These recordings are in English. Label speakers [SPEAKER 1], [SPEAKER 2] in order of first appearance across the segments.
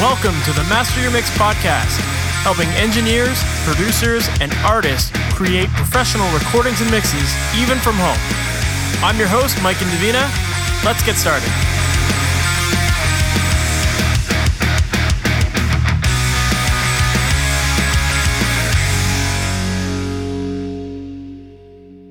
[SPEAKER 1] Welcome to the Master Your Mix podcast, helping engineers, producers, and artists create professional recordings and mixes even from home. I'm your host, Mike Indovina. Let's get started.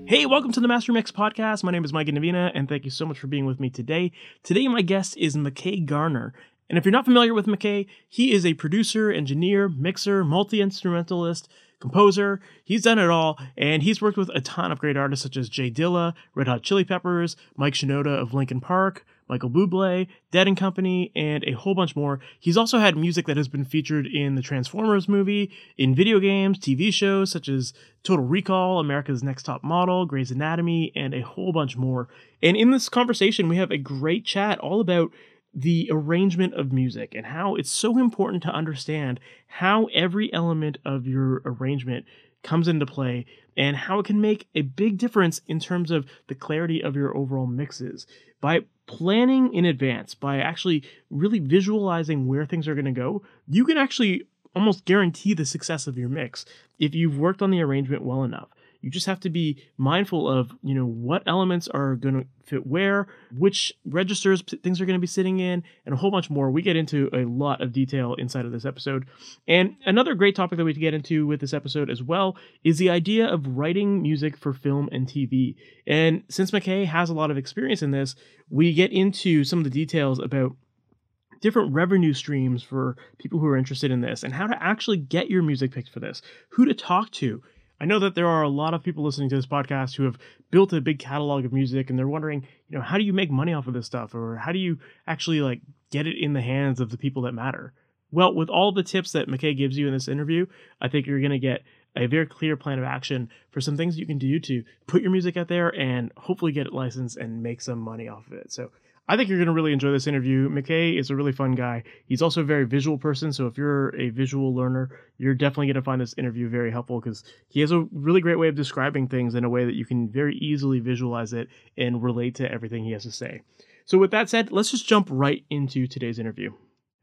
[SPEAKER 1] Hey, welcome to the Master Mix podcast. My name is Mike Indovina, and thank you so much for being with me today. Today, my guest is McKay Garner. And if you're not familiar with McKay, he is a producer, engineer, mixer, multi instrumentalist, composer. He's done it all, and he's worked with a ton of great artists such as Jay Dilla, Red Hot Chili Peppers, Mike Shinoda of Linkin Park, Michael Bublé, Dead and Company, and a whole bunch more. He's also had music that has been featured in the Transformers movie, in video games, TV shows such as Total Recall, America's Next Top Model, Grey's Anatomy, and a whole bunch more. And in this conversation, we have a great chat all about the arrangement of music and how it's so important to understand how every element of your arrangement comes into play and how it can make a big difference in terms of the clarity of your overall mixes. By planning in advance by actually really visualizing where things are going to go you can actually almost guarantee the success of your mix if you've worked on the arrangement well enough you just have to be mindful of, you know, what elements are going to fit where, which registers things are going to be sitting in, and a whole bunch more. We get into a lot of detail inside of this episode. And another great topic that we get into with this episode as well is the idea of writing music for film and TV. And since McKay has a lot of experience in this, we get into some of the details about different revenue streams for people who are interested in this and how to actually get your music picked for this, who to talk to, I know that there are a lot of people listening to this podcast who have built a big catalog of music and they're wondering, you know, how do you make money off of this stuff or how do you actually like get it in the hands of the people that matter? Well, with all the tips that McKay gives you in this interview, I think you're going to get a very clear plan of action for some things you can do to put your music out there and hopefully get it licensed and make some money off of it. So I think you're going to really enjoy this interview. McKay is a really fun guy. He's also a very visual person. So if you're a visual learner, you're definitely going to find this interview very helpful because he has a really great way of describing things in a way that you can very easily visualize it and relate to everything he has to say. So with that said, let's just jump right into today's interview.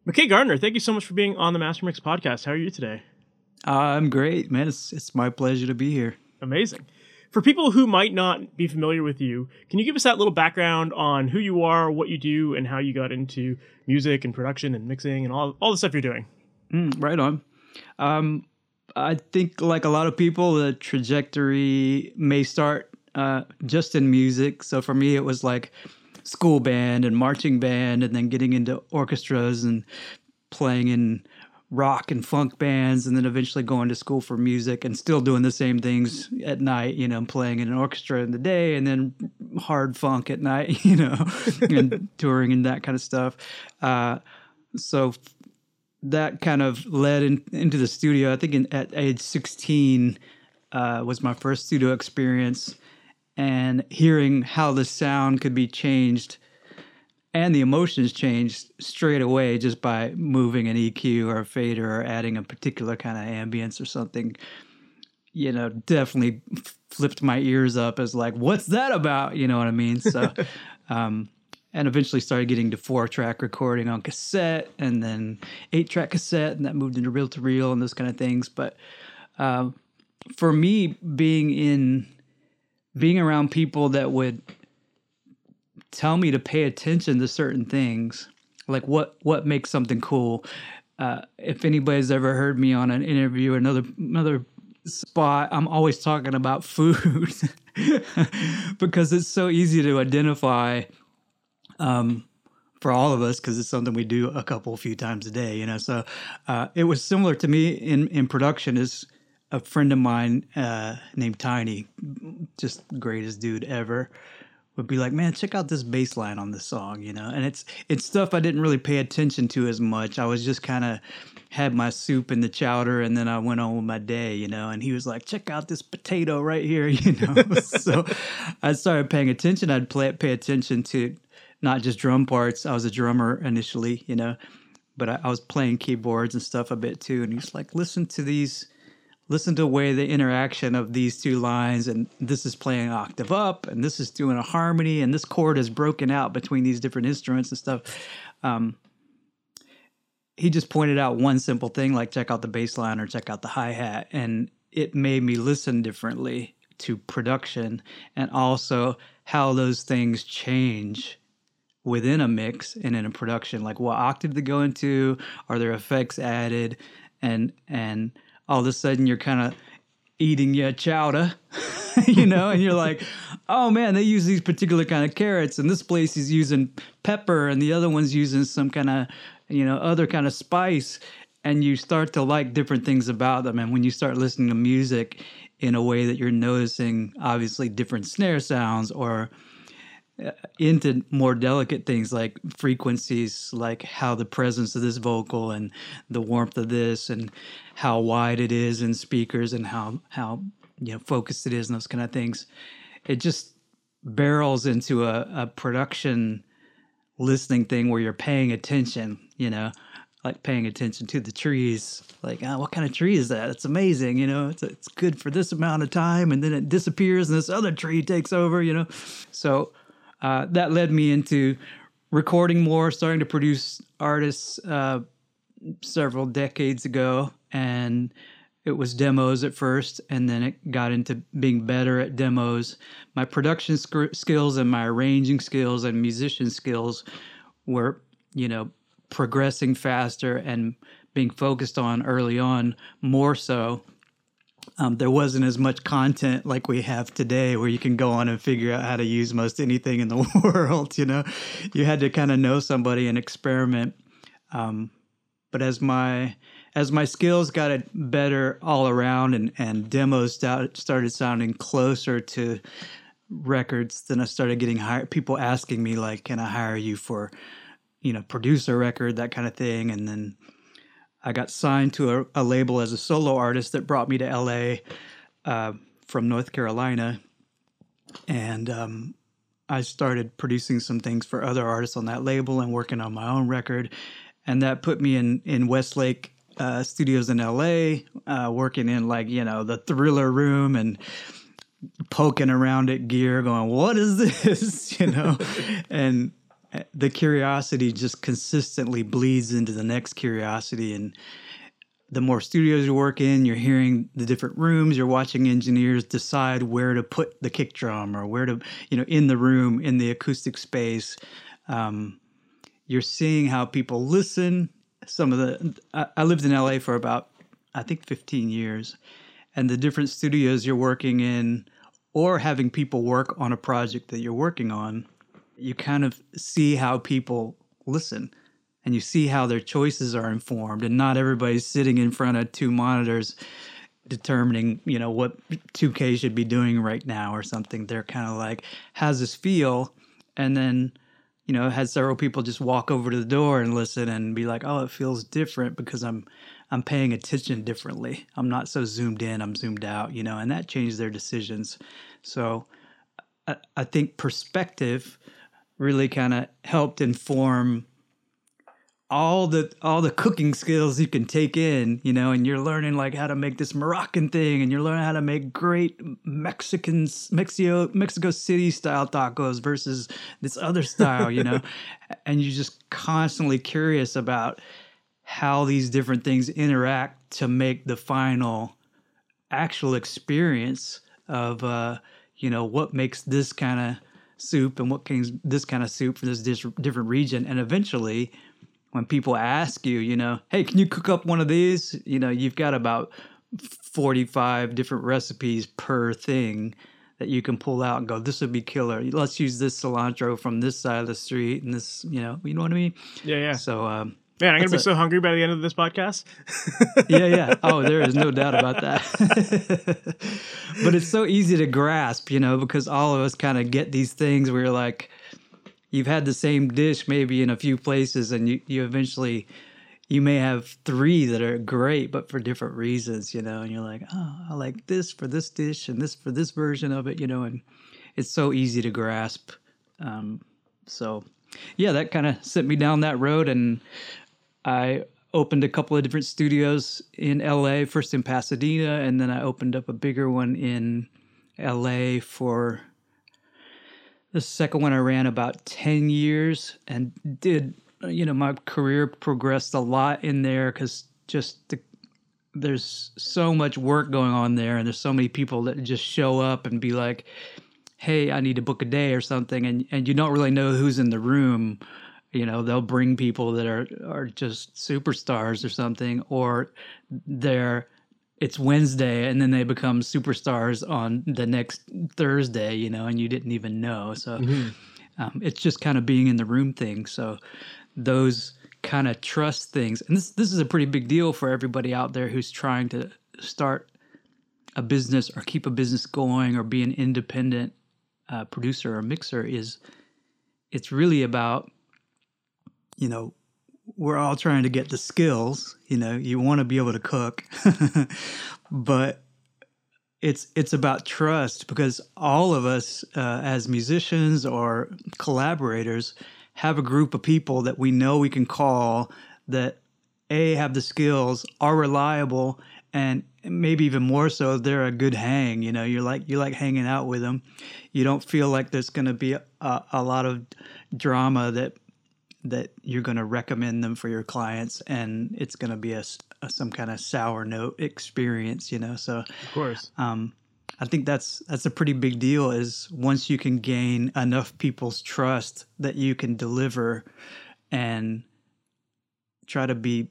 [SPEAKER 1] McKay Garner, thank you so much for being on the Master Mix podcast. How are you today?
[SPEAKER 2] I'm great, man. It's, it's my pleasure to be here.
[SPEAKER 1] Amazing for people who might not be familiar with you, can you give us that little background on who you are, what you do, and how you got into music and production and mixing and all, all the stuff you're doing?
[SPEAKER 2] Mm, right on. Um, I think, like a lot of people, the trajectory may start uh, just in music. So for me, it was like school band and marching band, and then getting into orchestras and playing in rock and funk bands and then eventually going to school for music and still doing the same things at night, you know, playing in an orchestra in the day and then hard funk at night, you know, and touring and that kind of stuff. Uh, so that kind of led in, into the studio. I think in, at age 16 uh, was my first studio experience and hearing how the sound could be changed and the emotions change straight away just by moving an EQ or a fader or adding a particular kind of ambience or something. You know, definitely flipped my ears up as like, what's that about? You know what I mean? So, um, and eventually started getting to four track recording on cassette and then eight track cassette, and that moved into reel to reel and those kind of things. But uh, for me, being in being around people that would tell me to pay attention to certain things, like what what makes something cool. Uh, if anybody's ever heard me on an interview, or another another spot, I'm always talking about food because it's so easy to identify um, for all of us because it's something we do a couple, few times a day, you know. So uh, it was similar to me in in production. Is a friend of mine uh, named Tiny, just greatest dude ever would be like, man, check out this bass line on this song, you know? And it's it's stuff I didn't really pay attention to as much. I was just kind of had my soup and the chowder and then I went on with my day, you know? And he was like, check out this potato right here, you know? so I started paying attention. I'd play pay attention to not just drum parts. I was a drummer initially, you know, but I, I was playing keyboards and stuff a bit too. And he's like, listen to these listen to the way the interaction of these two lines and this is playing octave up and this is doing a harmony and this chord is broken out between these different instruments and stuff. Um, he just pointed out one simple thing like check out the bass line or check out the hi-hat and it made me listen differently to production and also how those things change within a mix and in a production like what octave to go into are there effects added and and all of a sudden you're kind of eating your chowder you know and you're like oh man they use these particular kind of carrots and this place is using pepper and the other one's using some kind of you know other kind of spice. And you start to like different things about them and when you start listening to music in a way that you're noticing obviously different snare sounds or Uh, into more delicate things like frequencies like how the presence of this vocal and the warmth of this and how wide it is in speakers and how how you know focused it is and those kind of things. It just barrels into a, a production listening thing where you're paying attention you know like paying attention to the trees. Like oh, what kind of tree is that? It's amazing you know it's, it's good for this amount of time and then it disappears and this other tree takes over you know? So uh, that led me into recording more, starting to produce artists uh, several decades ago. And it was demos at first, and then it got into being better at demos. My production sc- skills and my arranging skills and musician skills were, you know, progressing faster and being focused on early on more so um, there wasn't as much content like we have today where you can go on and figure out how to use most anything in the world you know? You had to kind of know somebody and experiment. Um, but as my as my skills got better all around and and demos started sounding closer to records then i started getting hired people asking me like can i hire you for you know producer record that kind of thing and then I got signed to a, a label as a solo artist that brought me to LA uh, from North Carolina. And um, I started producing some things for other artists on that label and working on my own record. And that put me in, in Westlake uh, studios in LA, uh, working in like, you know, the thriller room and poking around at gear, going, what is this? you know, and the curiosity just consistently bleeds into the next curiosity. And the more studios you work in you're hearing the different rooms you're watching engineers decide where to put the kick drum or where to you know in the room in the acoustic space. Um, you're seeing how people listen. Some of the I, I lived in la for about i think 15 years. And the different studios you're working in or having people work on a project that you're working on you kind of see how people listen and you see how their choices are informed and not everybody's sitting in front of two monitors determining you know what 2k should be doing right now or something. They're kind of like how's this feel? And then you know had several people just walk over to the door and listen and be like oh it feels different because i'm i'm paying attention differently. I'm not so zoomed in i'm zoomed out you know and that changed their decisions. So i, I think perspective really kind of helped inform all the all the cooking skills you can take in, you know, and you're learning like how to make this Moroccan thing, and you're learning how to make great Mexican Mexico Mexico City style tacos versus this other style, you know, and you're just constantly curious about how these different things interact to make the final actual experience of uh, you know what makes this kind of soup and what came this kind of soup for this dish, different region. And eventually, when people ask you, you know, hey, can you cook up one of these? You know, you've got about 45 different recipes per thing that you can pull out and go, this would be killer. Let's use this cilantro from this side of the street and this, you know, you know what I mean?
[SPEAKER 1] Yeah, yeah.
[SPEAKER 2] So, um,
[SPEAKER 1] Man, I'm gonna be a, so hungry by the end of this podcast.
[SPEAKER 2] yeah, yeah. Oh, there is no doubt about that. but it's so easy to grasp, you know, because all of us kind of get these things where you're like, you've had the same dish maybe in a few places, and you you eventually you may have three that are great, but for different reasons, you know. And you're like, oh, I like this for this dish and this for this version of it, you know. And it's so easy to grasp. Um, so yeah, that kind of sent me down that road, and I opened a couple of different studios in LA, first in Pasadena, and then I opened up a bigger one in LA for the second one I ran about 10 years and did you know, my career progressed a lot in there because just the, there's so much work going on there, and there's so many people that just show up and be like, "Hey, I need to book a day or something," and and you don't really know who's in the room. You know, they'll bring people that are are just superstars or something, or they're it's Wednesday and then they become superstars on the next Thursday, you know, and you didn't even know. So mm-hmm. um, it's just kind of being in the room thing. So those kind of trust things, and this this is a pretty big deal for everybody out there who's trying to start a business or keep a business going or be an independent uh, producer or mixer. Is it's really about you know we're all trying to get the skills. You know, you want to be able to cook, but it's it's about trust because all of us uh, as musicians or collaborators have a group of people that we know we can call that a have the skills are reliable and maybe even more so they're a good hang you know you're like you like hanging out with them you don't feel like there's going to be a, a lot of drama that that you're going to recommend them for your clients and it's going to be a, a, some kind of sour note experience you know so
[SPEAKER 1] of course.
[SPEAKER 2] um, i think that's that's a pretty big deal is once you can gain enough people's trust that you can deliver and try to be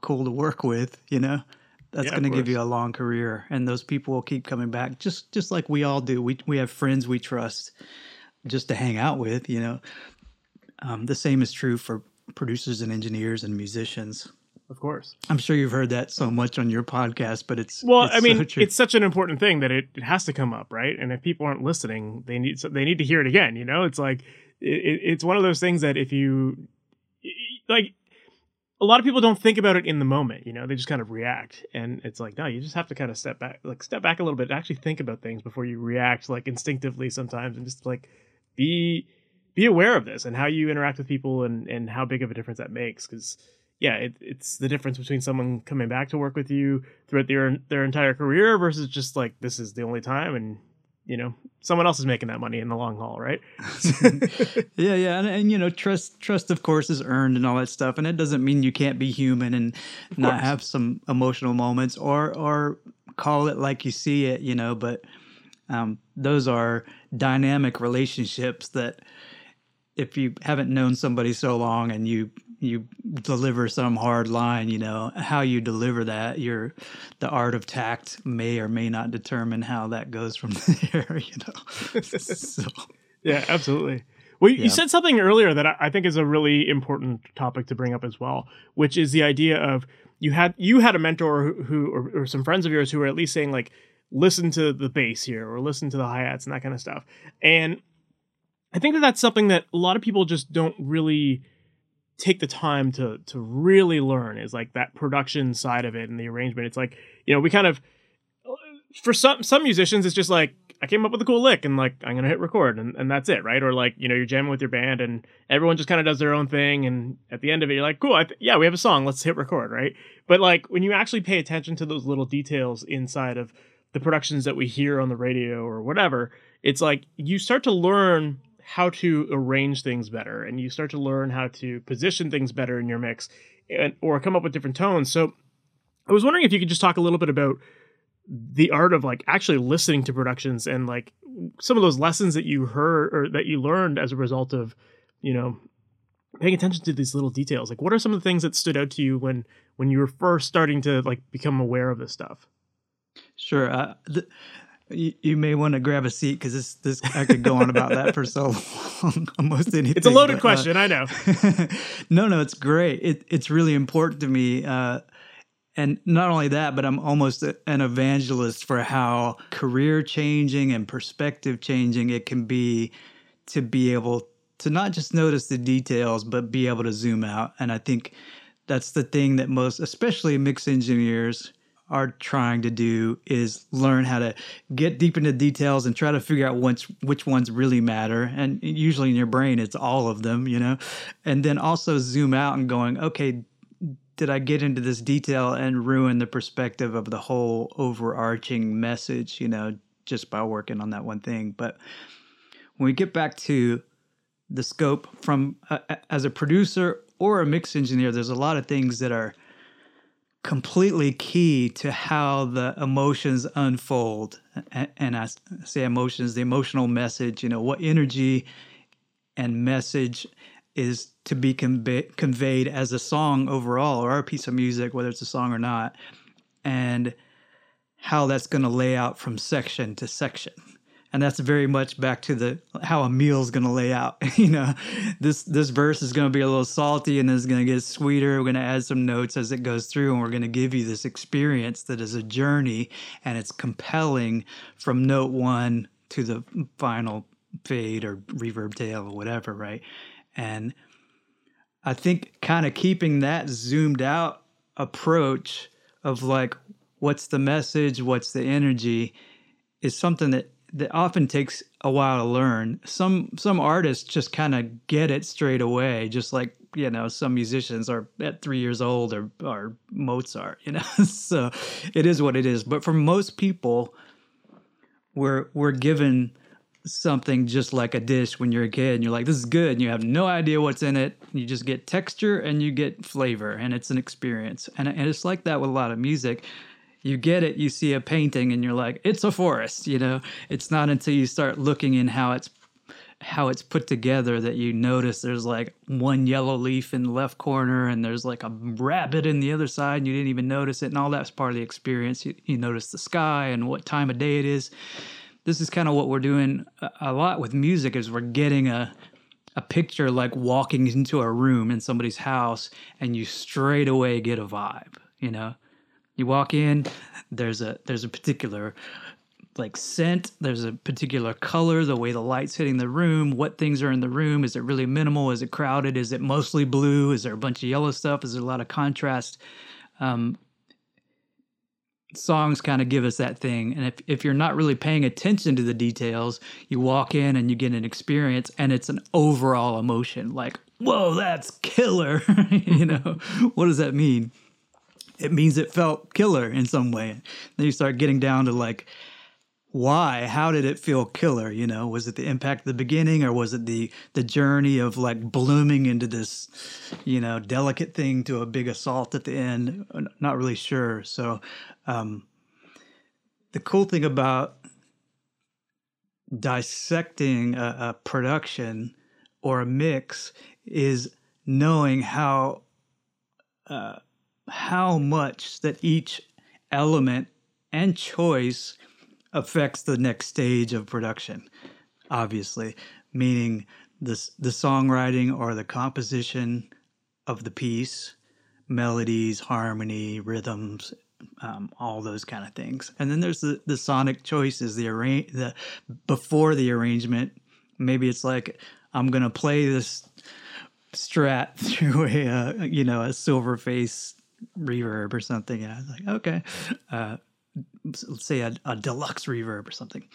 [SPEAKER 2] cool to work with you know that's yeah, going to give you a long career and those people will keep coming back. Just just like we all do we we have friends we trust just to hang out with you know um, the same is true for producers and engineers and musicians.
[SPEAKER 1] Of course.
[SPEAKER 2] I'm sure you've heard that so much on your podcast, but it's
[SPEAKER 1] well.
[SPEAKER 2] It's
[SPEAKER 1] I mean, so it's such an important thing that it, it has to come up, right? And if people aren't listening, they need they need to hear it again. You know, it's like it, it's one of those things that if you like, a lot of people don't think about it in the moment. You know, they just kind of react, and it's like no, you just have to kind of step back, like step back a little bit, actually think about things before you react, like instinctively sometimes, and just like be be aware of this and how you interact with people and and how big of a difference that makes because yeah it, it's the difference between someone coming back to work with you throughout their their entire career versus just like this is the only time and you know someone else is making that money in the long haul right?
[SPEAKER 2] Yeah yeah and, and, you know trust trust of course is earned and all that stuff and it doesn't mean you can't be human and not have some emotional moments or or call it like you see it you know but um, those are dynamic relationships that if you haven't known somebody so long and you you deliver some hard line, you know, how you deliver that, your the art of tact may or may not determine how that goes from there, you know.
[SPEAKER 1] so. Yeah, absolutely. Well, yeah. you said something earlier that I think is a really important topic to bring up as well, which is the idea of you had you had a mentor who or, or some friends of yours who were at least saying like listen to the bass here or listen to the hi hats and that kind of stuff. And I think that that's something that a lot of people just don't really take the time to to really learn is like that production side of it and the arrangement. It's like, you know, we kind of for some some musicians it's just like I came up with a cool lick and like I'm gonna hit record and, and that's it, right? Or like, you know, you're jamming with your band and everyone just kind of does their own thing and at the end of it you're like, cool, th- yeah, we have a song, let's hit record, right? But like when you actually pay attention to those little details inside of the productions that we hear on the radio or whatever, it's like you start to learn how to arrange things better and you start to learn how to position things better in your mix and, or come up with different tones. So I was wondering if you could just talk a little bit about the art of like actually listening to productions and like some of those lessons that you heard or that you learned as a result of, you know, paying attention to these little details. Like what are some of the things that stood out to you when when you were first starting to like become aware of this stuff?
[SPEAKER 2] Sure. Uh, you, you may want to grab a seat because this this I could go on about that for so long. Almost anything.
[SPEAKER 1] It's a loaded but, uh, question, uh, I know.
[SPEAKER 2] no, no, it's great. It, it's really important to me. Uh, and not only that, but I'm almost an evangelist for how career changing and perspective changing it can be to be able to not just notice the details, but be able to zoom out. And I think that's the thing that most, especially mix engineers, are trying to do is learn how to get deep into details and try to figure out which which ones really matter. And usually in your brain it's all of them you know? And then also zoom out and going okay did i get into this detail and ruin the perspective of the whole overarching message you know just by working on that one thing? But when we get back to the scope from uh, as a producer or a mix engineer, there's a lot of things that are completely key to how the emotions unfold. And, I say emotions, the emotional message, you know, what energy and message is to be convey- conveyed as a song overall or a piece of music, whether it's a song or not, and how that's going to lay out from section to section and that's very much back to the how a meal is going to lay out you know? This this verse is going to be a little salty and it's going to get sweeter. We're going to add some notes as it goes through and we're going to give you this experience that is a journey and it's compelling from note one to the final fade or reverb tail or whatever right? And i think kind of keeping that zoomed out approach of like what's the message? What's the energy? Is something that that often takes a while to learn. Some some artists just kind of get it straight away, just like you know some musicians are at three years old or or Mozart. You know, so it is what it is. But for most people, we're we're given something just like a dish when you're a kid and you're like this is good and you have no idea what's in it you just get texture and you get flavor and it's an experience and, and it's like that with a lot of music you get it, you see a painting and you're like, it's a forest, you know. It's not until you start looking in how it's how it's put together that you notice there's like one yellow leaf in the left corner and there's like a rabbit in the other side and you didn't even notice it and all that's part of the experience. You, you notice the sky and what time of day it is. This is kind of what we're doing a lot with music is we're getting a a picture like walking into a room in somebody's house and you straight away get a vibe you know you walk in, there's a there's a particular like scent, there's a particular color, the way the light's hitting the room, what things are in the room, is it really minimal, is it crowded, is it mostly blue, is there a bunch of yellow stuff, is there a lot of contrast? Um, songs kind of give us that thing. And if, if you're not really paying attention to the details, you walk in and you get an experience and it's an overall emotion like, whoa, that's killer. you know, what does that mean? It means it felt killer in some way. Then you start getting down to like, why? How did it feel killer? You know, was it the impact at the beginning, or was it the the journey of like blooming into this, you know, delicate thing to a big assault at the end? Not really sure. So, um, the cool thing about dissecting a, a production or a mix is knowing how. Uh, how much that each element and choice affects the next stage of production obviously meaning the, the songwriting or the composition of the piece melodies harmony rhythms um, all those kind of things. And then there's the, the sonic choices the arrange the before the arrangement. Maybe it's like i'm gonna play this strat through a uh, you know a silver face reverb or something. And I was like, okay, uh, let's say a, a, deluxe reverb or something.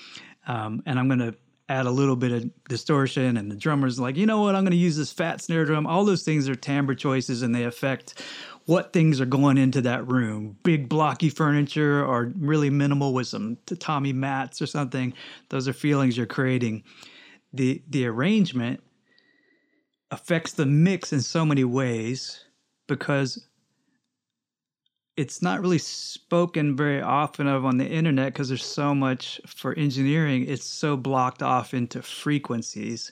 [SPEAKER 2] Um, and I'm going to add a little bit of distortion. And the drummer's like, you know what? I'm going to use this fat snare drum. All those things are timbre choices and they affect what things are going into that room. Big blocky furniture or really minimal with some tatami mats or something. Those are feelings you're creating. The, the arrangement affects the mix in so many ways because it's not really spoken very often of on the internet because there's so much for engineering it's so blocked off into frequencies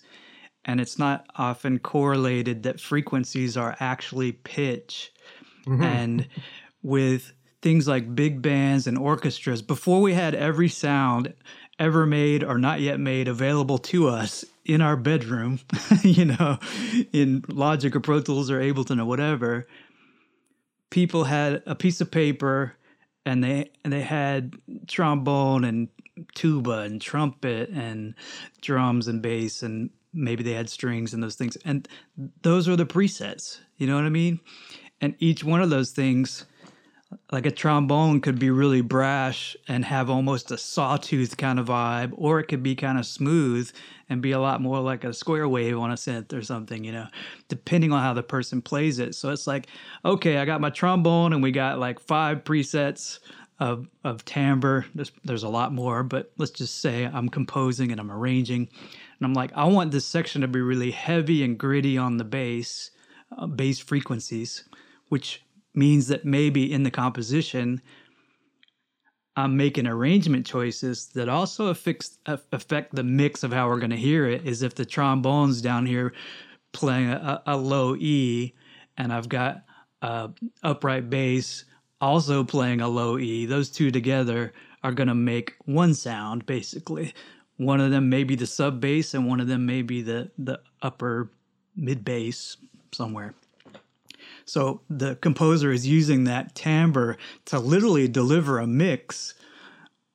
[SPEAKER 2] and it's not often correlated that frequencies are actually pitch mm-hmm. and with things like big bands and orchestras before we had every sound ever made or not yet made available to us in our bedroom you know in logic or pro tools or ableton or whatever people had a piece of paper and they and they had trombone and tuba and trumpet and drums and bass and maybe they had strings and those things. And those are the presets. You know what i mean? And each one of those things like a trombone could be really brash and have almost a sawtooth kind of vibe, or it could be kind of smooth and be a lot more like a square wave on a synth or something, you know, depending on how the person plays it. So it's like, okay, I got my trombone and we got like five presets of of timbre. There's there's a lot more, but let's just say I'm composing and I'm arranging. And I'm like, I want this section to be really heavy and gritty on the bass uh, bass frequencies, which means that maybe in the composition, I'm making arrangement choices that also affect the mix of how we're going to hear it. Is if the trombones down here playing a, a low E, and I've got uh, upright bass also playing a low E. Those two together are going to make one sound basically. One of them may be the sub bass, and one of them may be the the upper mid bass somewhere. So the composer is using that timbre to literally deliver a mix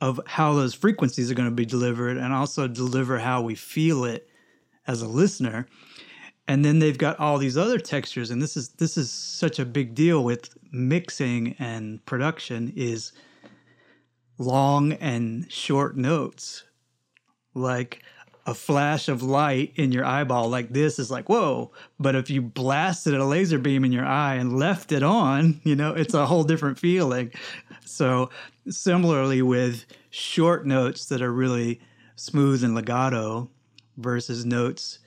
[SPEAKER 2] of how those frequencies are going to be delivered and also deliver how we feel it as a listener. And then they've got all these other textures and this is this is such a big deal with mixing and production is long and short notes. Like a flash of light in your eyeball like this is like whoa. But if you blasted a laser beam in your eye and left it on you know it's a whole different feeling. So similarly with short notes that are really smooth and legato versus notes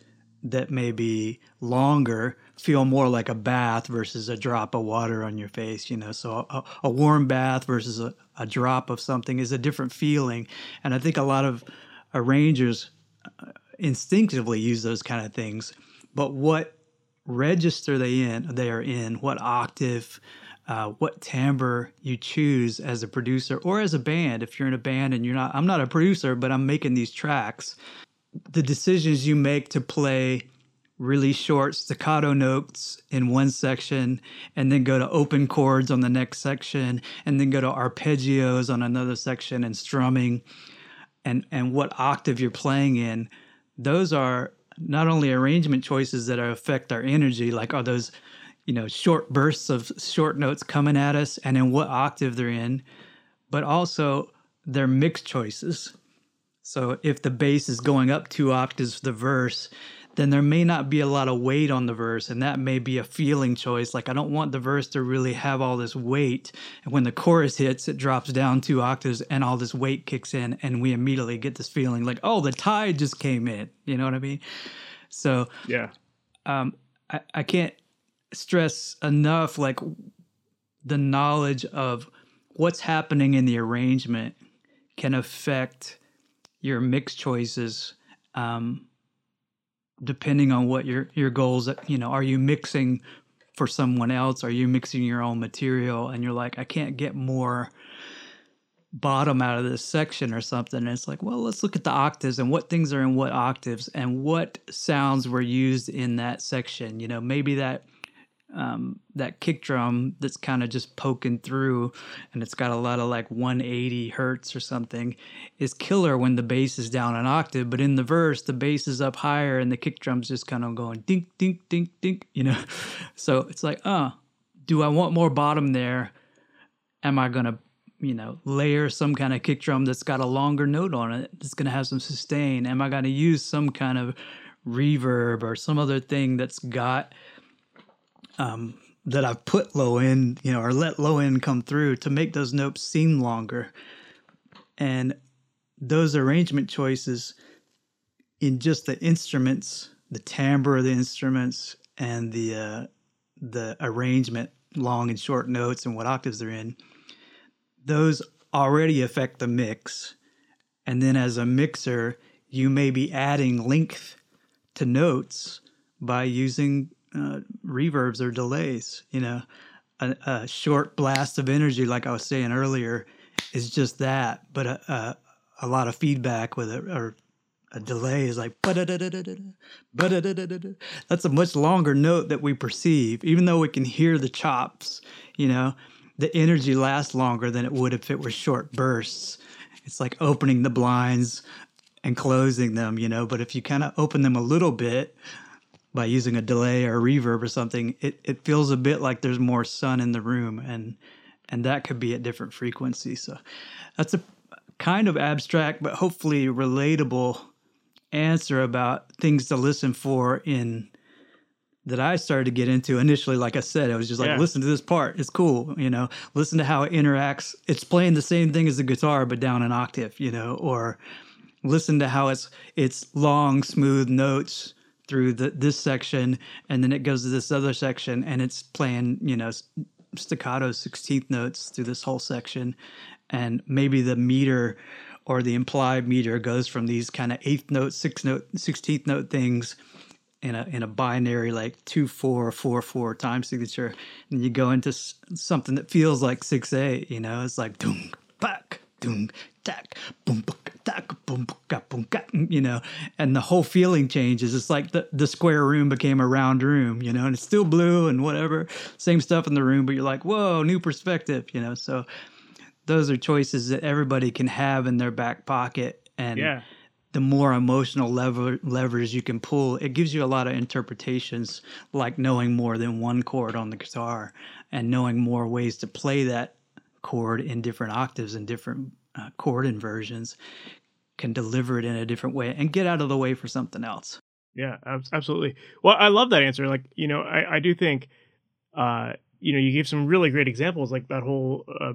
[SPEAKER 2] that may be longer feel more like a bath versus a drop of water on your face you know. So a, a warm bath versus a, a drop of something is a different feeling. And i think a lot of arrangers instinctively use those kind of things. But what register they in they are in, what octave, uh, what timbre you choose as a producer or as a band. If you're in a band and you're not, I'm not a producer, but I'm making these tracks. The decisions you make to play really short staccato notes in one section and then go to open chords on the next section and then go to arpeggios on another section and strumming and and what octave you're playing in those are not only arrangement choices that affect our energy like are those you know short bursts of short notes coming at us and in what octave they're in but also their mix choices. So if the bass is going up two octaves for the verse then there may not be a lot of weight on the verse. And that may be a feeling choice. Like, I don't want the verse to really have all this weight. And when the chorus hits, it drops down two octaves and all this weight kicks in. And we immediately get this feeling like, oh, the tide just came in. You know what I mean? So,
[SPEAKER 1] yeah.
[SPEAKER 2] Um, I, I can't stress enough like the knowledge of what's happening in the arrangement can affect your mix choices um, depending on what your your goals you know are you mixing for someone else? Are you mixing your own material? And you're like i can't get more bottom out of this section or something. And it's like well let's look at the octaves and what things are in what octaves and what sounds were used in that section. You know maybe that um, that kick drum that's kind of just poking through and it's got a lot of like 180 hertz or something is killer when the bass is down an octave but in the verse the bass is up higher and the kick drum's just kind of going dink dink dink dink you know? So it's like uh do i want more bottom there? Am i gonna you know layer some kind of kick drum that's got a longer note on it that's gonna have some sustain? Am i gonna use some kind of reverb or some other thing that's got um, that I've put low end, you know, or let low end come through to make those notes seem longer. And those arrangement choices in just the instruments, the timbre of the instruments, and the uh, the arrangement, long and short notes, and what octaves they're in, those already affect the mix. And then as a mixer, you may be adding length to notes by using uh, reverbs or delays. You know, a, a, short blast of energy, like I was saying earlier, is just that. But a, a, a lot of feedback with it or a delay is like that's a much longer note that we perceive, even though we can hear the chops. You know, the energy lasts longer than it would if it were short bursts. It's like opening the blinds and closing them, you know. But if you kind of open them a little bit, by using a delay or a reverb or something, it, it feels a bit like there's more sun in the room and and that could be at different frequencies. So that's a kind of abstract but hopefully relatable answer about things to listen for in that I started to get into initially. Like I said, I was just like, yeah. listen to this part. It's cool. You know, listen to how it interacts. It's playing the same thing as the guitar, but down an octave, you know, or listen to how it's, it's long, smooth notes through the, this section and then it goes to this other section and it's playing you know staccato 16th notes through this whole section. And maybe the meter or the implied meter goes from these kind of eighth note sixth note 16th note things in a in a binary like two four four four time signature and you go into something that feels like six eight you know? It's like doom back doom tack boom tack boom boom mm, you know and the whole feeling changes it's like the, the square room became a round room you know and it's still blue and whatever same stuff in the room but you're like whoa new perspective you know so those are choices that everybody can have in their back pocket and
[SPEAKER 1] Yeah.
[SPEAKER 2] the more emotional lever levers you can pull it gives you a lot of interpretations like knowing more than one chord on the guitar and knowing more ways to play that chord in different octaves and different uh, chord inversions can deliver it in a different way and get out of the way for something else
[SPEAKER 1] Yeah, abs- absolutely. Well, I love that answer. Like, you know, I, I do think, uh, you know, you gave some really great examples, like that whole uh,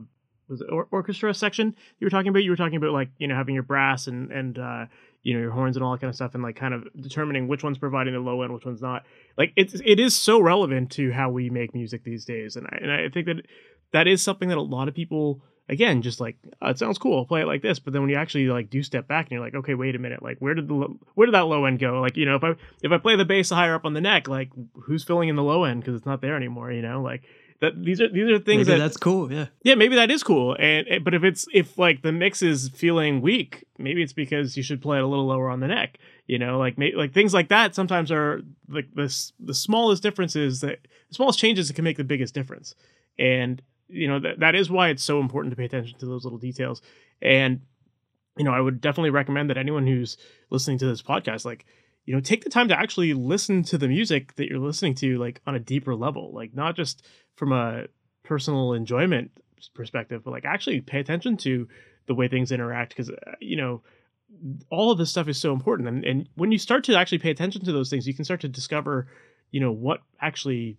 [SPEAKER 1] was or- orchestra section you were talking about. You were talking about like you know having your brass and and uh, you know your horns and all that kind of stuff, and like kind of determining which one's providing the low end, which one's not. Like it's it is so relevant to how we make music these days, and I, and I think that that is something that a lot of people again just like oh, it sounds cool I'll play it like this but then when you actually like do step back and you're like okay wait a minute like where did the lo- where did that low end go? Like you know if i if i play the bass higher up on the neck like who's filling in the low end because it's not there anymore you know? Like that these are these are things
[SPEAKER 2] Maybe
[SPEAKER 1] that
[SPEAKER 2] that's cool yeah.
[SPEAKER 1] Yeah maybe that is cool and and- but if it's if like the mix is feeling weak maybe it's because you should play it a little lower on the neck you know? Like may, like things like that sometimes are like the the smallest differences that the smallest changes that can make the biggest difference and you know that that is why it's so important to pay attention to those little details. And you know i would definitely recommend that anyone who's listening to this podcast like you know take the time to actually listen to the music that you're listening to like on a deeper level like not just from a personal enjoyment perspective but like actually pay attention to the way things interact because uh, you know all of this stuff is so important. And, and when you start to actually pay attention to those things you can start to discover you know what actually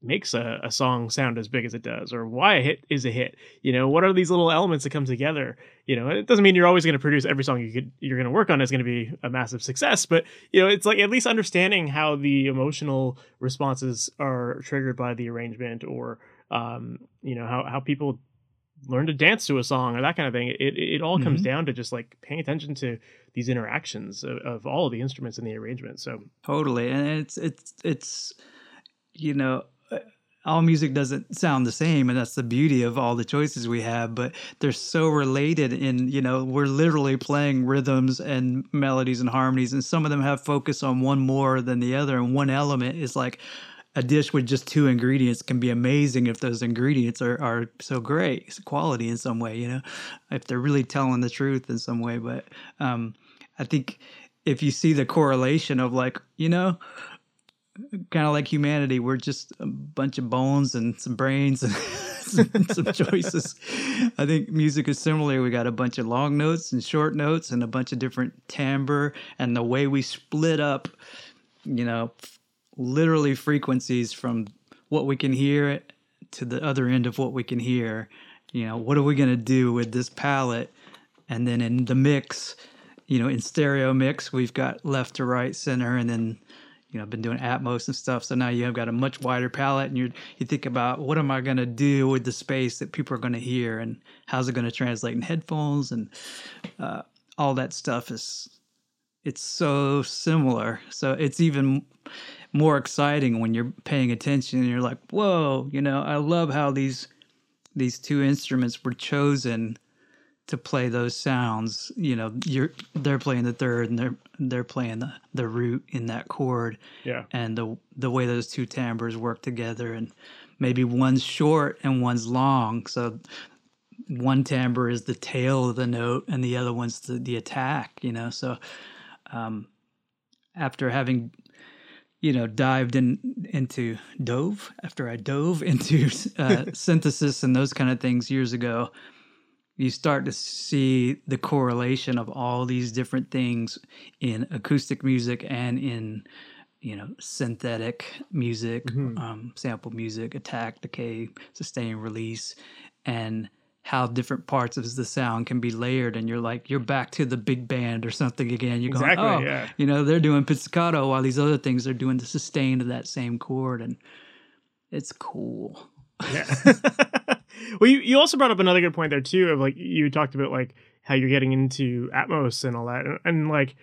[SPEAKER 1] makes a, a song sound as big as it does or why a hit is a hit you know what are these little elements that come together you know it doesn't mean you're always going to produce every song you could you're going to work on is going to be a massive success but you know it's like at least understanding how the emotional responses are triggered by the arrangement or um you know how, how people learn to dance to a song or that kind of thing it, it, all comes
[SPEAKER 2] Mhm.
[SPEAKER 1] down to just like paying attention to these interactions of, of all of the instruments in the arrangement so
[SPEAKER 2] Totally, and it's it's it's you know all music doesn't sound the same, and that's the beauty of all the choices we have. But they're so related in you know we're literally playing rhythms and melodies and harmonies, and some of them have focus on one more than the other, and one element is like. A dish with just two ingredients can be amazing if those ingredients are, are so great, it's quality in some way, you know, if they're really telling the truth in some way. But um, I think if you see the correlation of like, you know, kind of like humanity, we're just a bunch of bones and some brains and some, some choices. I think music is similar. We got a bunch of long notes and short notes and a bunch of different timbre and the way we split up, you know, literally frequencies from what we can hear to the other end of what we can hear. You know, what are we going to do with this palette? And then in the mix, you know, in stereo mix, we've got left to right, center, and then, you know, I've been doing Atmos and stuff. So now you've got a much wider palette, and you you think about what am I going to do with the space that people are going to hear, and how's it going to translate in headphones, and uh, all that stuff is it's so similar. So it's even more exciting when you're paying attention and you're like, whoa, you know, I love how these these two instruments were chosen to play those sounds. You know, you're they're playing the third and they're they're playing the, the root in that chord
[SPEAKER 1] yeah
[SPEAKER 2] and the the way those two timbres work together and maybe one's short and one's long. So one timbre is the tail of the note and the other one's the, the attack, you know. So um after having you know dived in into dove after i dove into uh, synthesis and those kind of things years ago you start to see the correlation of all these different things in acoustic music and in you know synthetic music
[SPEAKER 1] Mhm.
[SPEAKER 2] um, sample music attack decay sustain release and how different parts of the sound can be layered and you're like you're back to the big band or something again you're
[SPEAKER 1] Exactly,
[SPEAKER 2] going oh
[SPEAKER 1] yeah.
[SPEAKER 2] you know they're doing pizzicato while these other things are doing the sustain of that same chord and it's cool
[SPEAKER 1] Yeah. well, you, you also brought up another good point there too of like you talked about like how you're getting into Atmos and all that, and, and like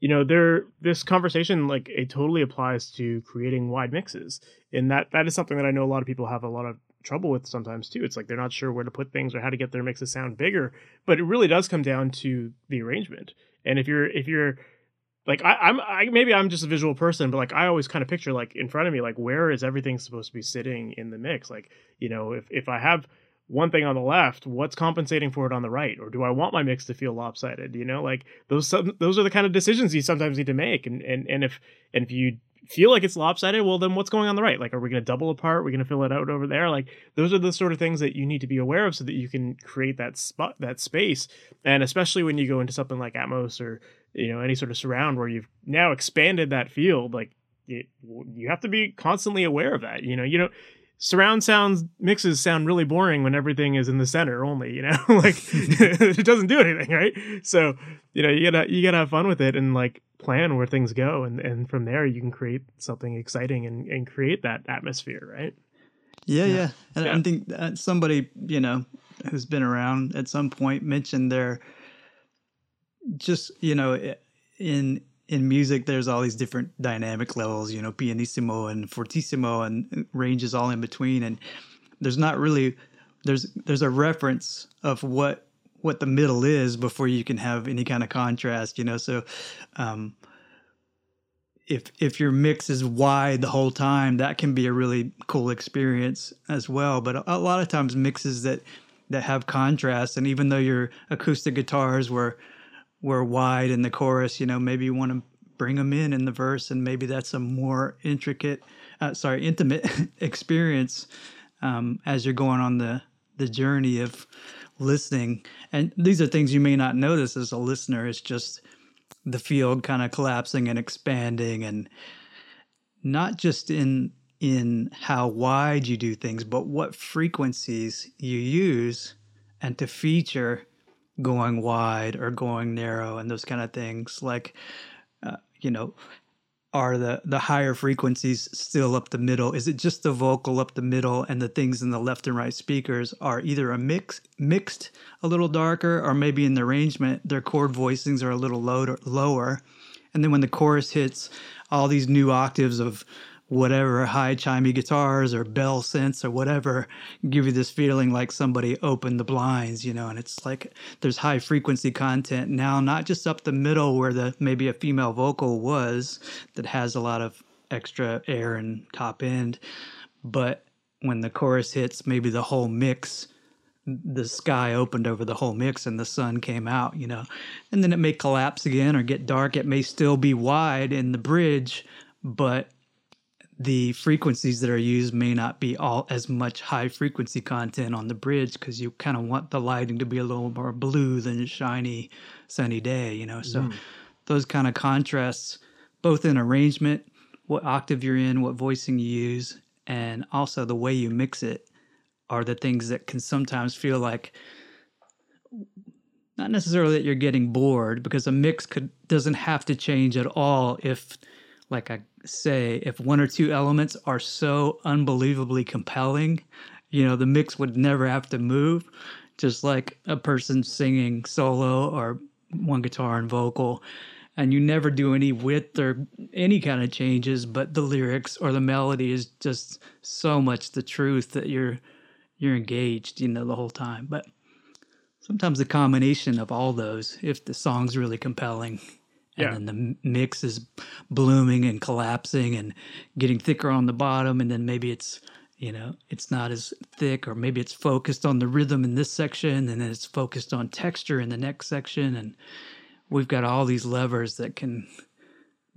[SPEAKER 1] you know there this conversation like it totally applies to creating wide mixes, and that that is something that I know a lot of people have a lot of trouble with sometimes too. It's like they're not sure where to put things or how to get their mixes sound bigger, but it really does come down to the arrangement. And if you're if you're like I, I'm I maybe I'm just a visual person, but like I always kind of picture like in front of me, like where is everything supposed to be sitting in the mix? Like, you know, if if I have one thing on the left, what's compensating for it on the right? Or do I want my mix to feel lopsided? You know, like those those are the kind of decisions you sometimes need to make. And and and if and if you feel like it's lopsided, well then what's going on the right? Like are we gonna double apart? Are we gonna fill it out over there? Like those are the sort of things that you need to be aware of so that you can create that spot that space. And especially when you go into something like Atmos or you know any sort of surround where you've now expanded that field like it, you have to be constantly aware of that you know you know surround sounds mixes sound really boring when everything is in the center only you know? Like it doesn't do anything right? So you know you gotta you gotta have fun with it and like plan where things go and and from there you can create something exciting and and create that atmosphere right?
[SPEAKER 2] Yeah yeah, and
[SPEAKER 1] Yeah.
[SPEAKER 2] i think that somebody you know who's been around at some point mentioned their just you know in in music there's all these different dynamic levels you know pianissimo and fortissimo and ranges all in between. And there's not really there's there's a reference of what what the middle is before you can have any kind of contrast you know? So um if if your mix is wide the whole time that can be a really cool experience as well. But a, a lot of times mixes that that have contrast and even though your acoustic guitars were were wide in the chorus you know maybe you want to bring them in in the verse and maybe that's a more intricate uh, sorry intimate experience um, as you're going on the the journey of listening. And these are things you may not notice as a listener it's just the field kind of collapsing and expanding and not just in in how wide you do things but what frequencies you use and to feature going wide or going narrow and those kind of things like uh, you know are the the higher frequencies still up the middle? Is it just the vocal up the middle and the things in the left and right speakers are either a mix mixed a little darker or maybe in the arrangement their chord voicings are a little lower lower? And then when the chorus hits all these new octaves of whatever high chimey guitars or bell synths or whatever give you this feeling like somebody opened the blinds you know and it's like there's high frequency content now not just up the middle where the maybe a female vocal was that has a lot of extra air and top end but when the chorus hits maybe the whole mix the sky opened over the whole mix and the sun came out you know and then it may collapse again or get dark. It may still be wide in the bridge but the frequencies that are used may not be all as much high frequency content on the bridge because you kind of want the lighting to be a little more blue than a shiny sunny day you know? So mm-hmm. those kind of contrasts both in arrangement what octave you're in what voicing you use and also the way you mix it are the things that can sometimes feel like not necessarily that you're getting bored because a mix could doesn't have to change at all if like I say if one or two elements are so unbelievably compelling you know the mix would never have to move. Just like a person singing solo or one guitar and vocal and you never do any width or any kind of changes but the lyrics or the melody is just so much the truth that you're you're engaged you know the whole time. But sometimes the combination of all those if the song's really compelling and then the mix is blooming and collapsing and getting thicker on the bottom and then maybe it's you know it's not as thick or maybe it's focused on the rhythm in this section and then it's focused on texture in the next section and we've got all these levers that can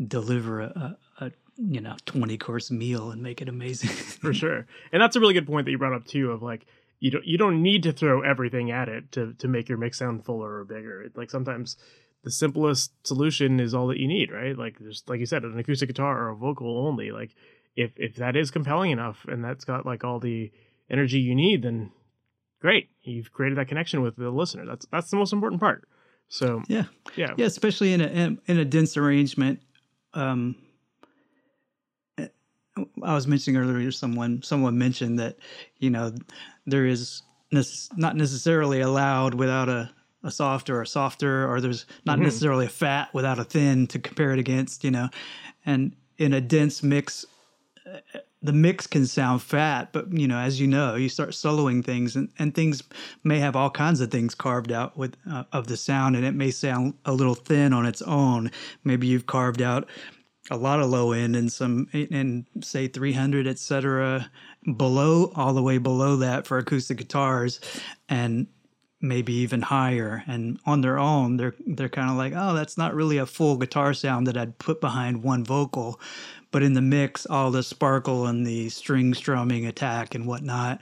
[SPEAKER 2] deliver a, a, a you know 20 course meal and make it amazing
[SPEAKER 1] for sure. And that's a really good point that you brought up too. Of like, you don't you don't need to throw everything at it to to make your mix sound fuller or bigger. It, like sometimes the simplest solution is all that you need, right? Like just like you said, an acoustic guitar or a vocal only. Like if if that is compelling enough and that's got like all the energy you need, then great. You've created that connection with the listener. That's that's the most important part. So
[SPEAKER 2] Yeah,
[SPEAKER 1] yeah,
[SPEAKER 2] yeah, especially in a in, in a dense arrangement. Um, I was mentioning earlier, someone someone mentioned that you know there is nec- not necessarily allowed without a a soft or a softer, or there's not necessarily a fat without a thin to compare it against. You know, and in a dense mix, the mix can sound fat, but you know, as you know, you start soloing things, and, and things may have all kinds of things carved out with uh, of the sound, and it may sound a little thin on its own. Maybe you've carved out a lot of low end and some and say 300 etc below all the way below that for acoustic guitars and maybe even higher and on their own they're they're kind of like oh that's not really a full guitar sound that I'd put behind one vocal. But in the mix all the sparkle and the string strumming attack and whatnot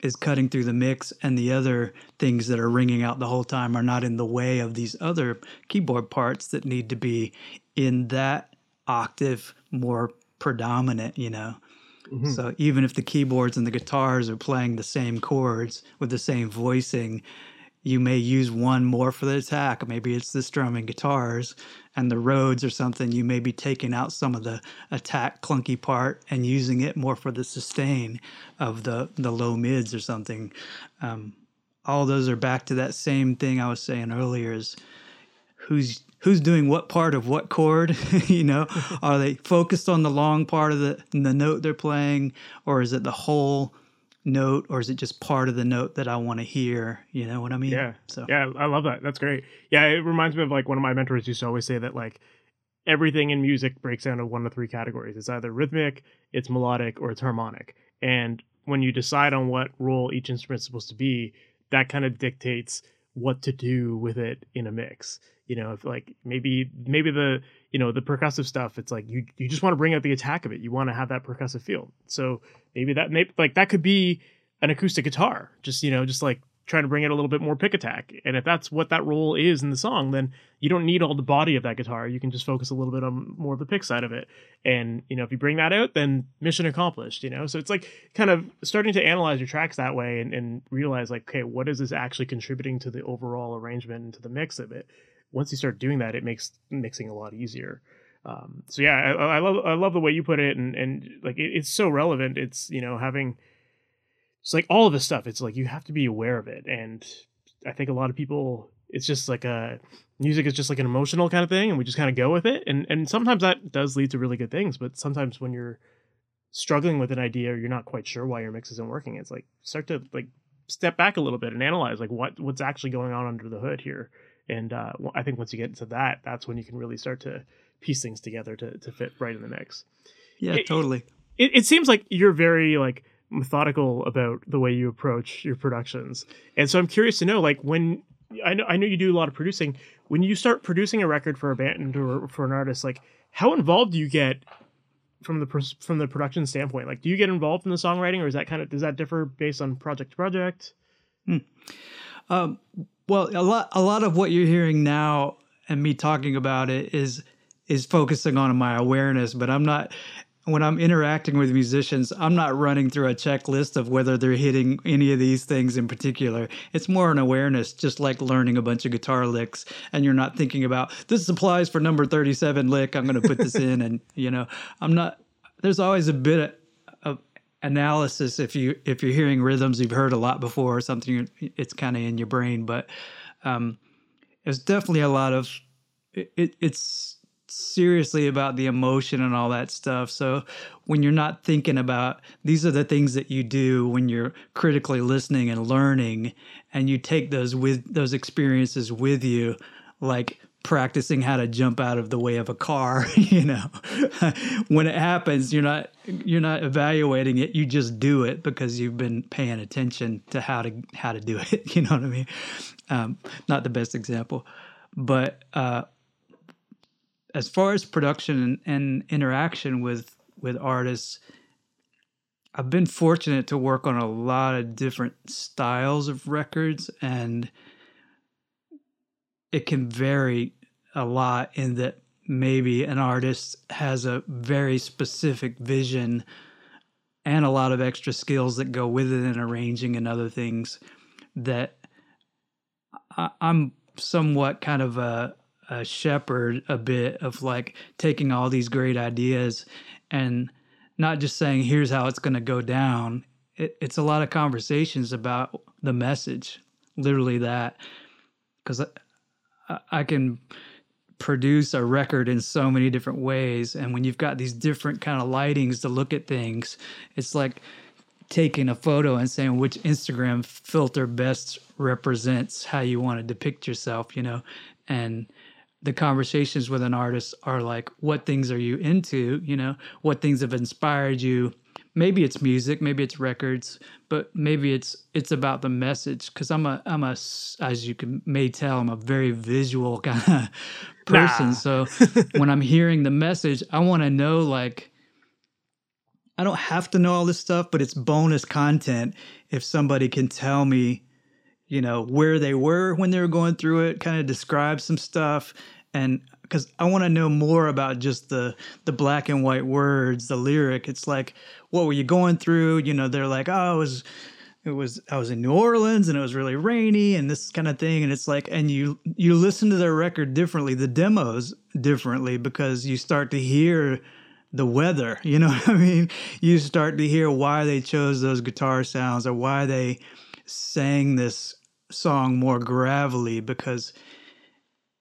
[SPEAKER 2] is cutting through the mix and the other things that are ringing out the whole time are not in the way of these other keyboard parts that need to be in that octave more predominant you know? Mm-hmm. So even if the keyboards and the guitars are playing the same chords with the same voicing you may use one more for the attack. Maybe it's the strumming guitars and the Rhodes or something. You may be taking out some of the attack clunky part and using it more for the sustain of the the low mids or something. Um, all those are back to that same thing i was saying earlier is who's who's doing what part of what chord you know? Are they focused on the long part of the the note they're playing or is it the whole note or is it just part of the note that i want to hear you know what i mean
[SPEAKER 1] Yeah.
[SPEAKER 2] so
[SPEAKER 1] Yeah, I love that. That's great. Yeah, it reminds me of like one of my mentors used to always say that like everything in music breaks down to one of three categories. It's either rhythmic, it's melodic, or it's harmonic. And when you decide on what role each instrument's supposed to be, that kind of dictates what to do with it in a mix. You know, if like maybe maybe the you know the percussive stuff, it's like you you just want to bring out the attack of it. You want to have that percussive feel. So maybe that maybe like that could be an acoustic guitar. Just you know, just like trying to bring it a little bit more pick attack. And if that's what that role is in the song, then you don't need all the body of that guitar. You can just focus a little bit on more of the pick side of it. And, you know, if you bring that out, then mission accomplished, you know? So it's like kind of starting to analyze your tracks that way and, and realize like, okay, what is this actually contributing to the overall arrangement and to the mix of it? Once you start doing that, it makes mixing a lot easier. Um, so yeah, I, I love I love the way you put it, and and like it, it's so relevant. It's you know having it's like all of this stuff it's like you have to be aware of it and i think a lot of people it's just like a music is just like an emotional kind of thing and we just kind of go with it and and sometimes that does lead to really good things but sometimes when you're struggling with an idea or you're not quite sure why your mix isn't working it's like start to like step back a little bit and analyze like what what's actually going on under the hood here and uh, i think once you get into that that's when you can really start to piece things together to, to fit right in the mix.
[SPEAKER 2] Yeah
[SPEAKER 1] It-
[SPEAKER 2] totally.
[SPEAKER 1] it, it seems like you're very like methodical about the way you approach your productions. And so i'm curious to know like when i know i know you do a lot of producing. When you start producing a record for a band or for an artist like how involved do you get from the from the production standpoint? Like do you get involved in the songwriting or is that kind of does that differ based on project to project?
[SPEAKER 2] Um, well, a lot a lot of what you're hearing now and me talking about it is is focusing on my awareness, but I'm not when I'm interacting with musicians, I'm not running through a checklist of whether they're hitting any of these things in particular. It's more an awareness, just like learning a bunch of guitar licks, and you're not thinking about this applies for number 37 lick. I'm going to put this in, and you know, I'm not. There's always a bit of analysis if you if you're hearing rhythms you've heard a lot before or something it's kind of in your brain but um it's definitely a lot of it, it, it's seriously about the emotion and all that stuff. So when you're not thinking about these are the things that you do when you're critically listening and learning and you take those with those experiences with you like practicing how to jump out of the way of a car you know. When it happens you're not you're not evaluating it you just do it because you've been paying attention to how to how to do it you know what i mean? Um, not the best example but uh, as far as production and, and interaction with with artists i've been fortunate to work on a lot of different styles of records and it can vary a lot in that maybe an artist has a very specific vision and a lot of extra skills that go with it in arranging and other things that I, I'm somewhat kind of a, a shepherd a bit of like taking all these great ideas and not just saying here's how it's going to go down. It, it's a lot of conversations about the message literally that because I, I can produce a record in so many different ways and when you've got these different kind of lightings to look at things it's like taking a photo and saying which instagram filter best represents how you want to depict yourself you know? And the conversations with an artist are like what things are you into? You know what things have inspired you? Maybe it's music maybe it's records but maybe it's it's about the message. Because i'm a i'm a as you can may tell i'm a very visual kind of person.
[SPEAKER 1] Nah.
[SPEAKER 2] so when i'm hearing the message i want to know like i don't have to know all this stuff but it's bonus content if somebody can tell me you know where they were when they were going through it kind of describe some stuff. And because i want to know more about just the the black and white words the lyric. It's like what were you going through? You know they're like oh it was it was i was in new orleans and it was really rainy and this kind of thing. And it's like and you you listen to their record differently the demos differently because you start to hear the weather you know what i mean? You start to hear why they chose those guitar sounds or why they sang this song more gravelly because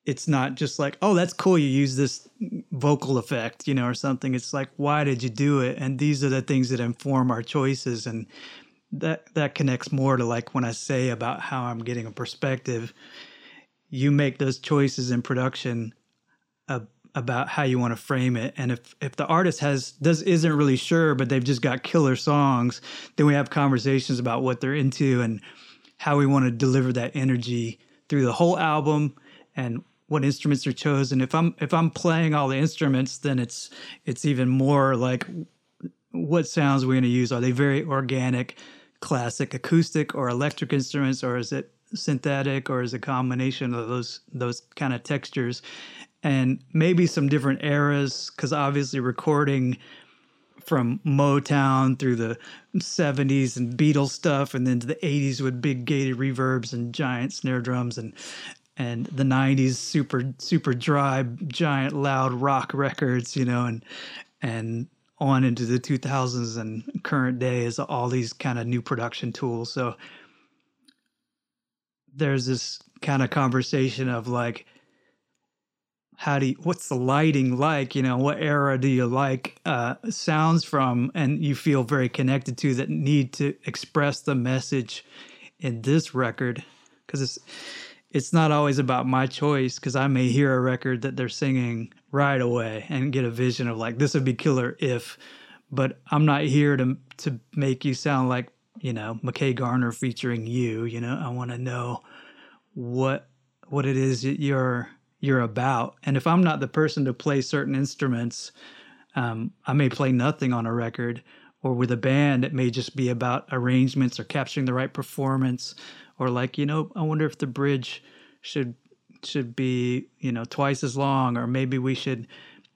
[SPEAKER 2] it's not just like oh that's cool you use this vocal effect you know or something. It's like why did you do it? And these are the things that inform our choices and that that connects more to like when i say about how i'm getting a perspective. You make those choices in production ab- about how you want to frame it and if if the artist has does isn't really sure but they've just got killer songs then we have conversations about what they're into and how we want to deliver that energy through the whole album and what instruments are chosen. If i'm if i'm playing all the instruments then it's it's even more like what sounds we're going to use? Are they very organic classic acoustic or electric instruments or is it synthetic or is it a combination of those those kind of textures? And maybe some different eras because obviously recording from Motown through the 70s and Beatles stuff and then to the 80s with big gated reverbs and giant snare drums and and the 90s super super dry giant loud rock records you know and and on into the 2000s and current day is all these kind of new production tools. So there's this kind of conversation of like how do you, what's the lighting like you know what era do you like uh, sounds from? And you feel very connected to that need to express the message in this record. Because it's it's not always about my choice because i may hear a record that they're singing right away and get a vision of like this would be killer if but i'm not here to to make you sound like you know mckay garner featuring you you know? I want to know what what it is that you're you're about. And if I'm not the person to play certain instruments, um, I may play nothing on a record. Or with a band, it may just be about arrangements or capturing the right performance. Or like, you know, I wonder if the bridge should should be, you know, twice as long, or maybe we should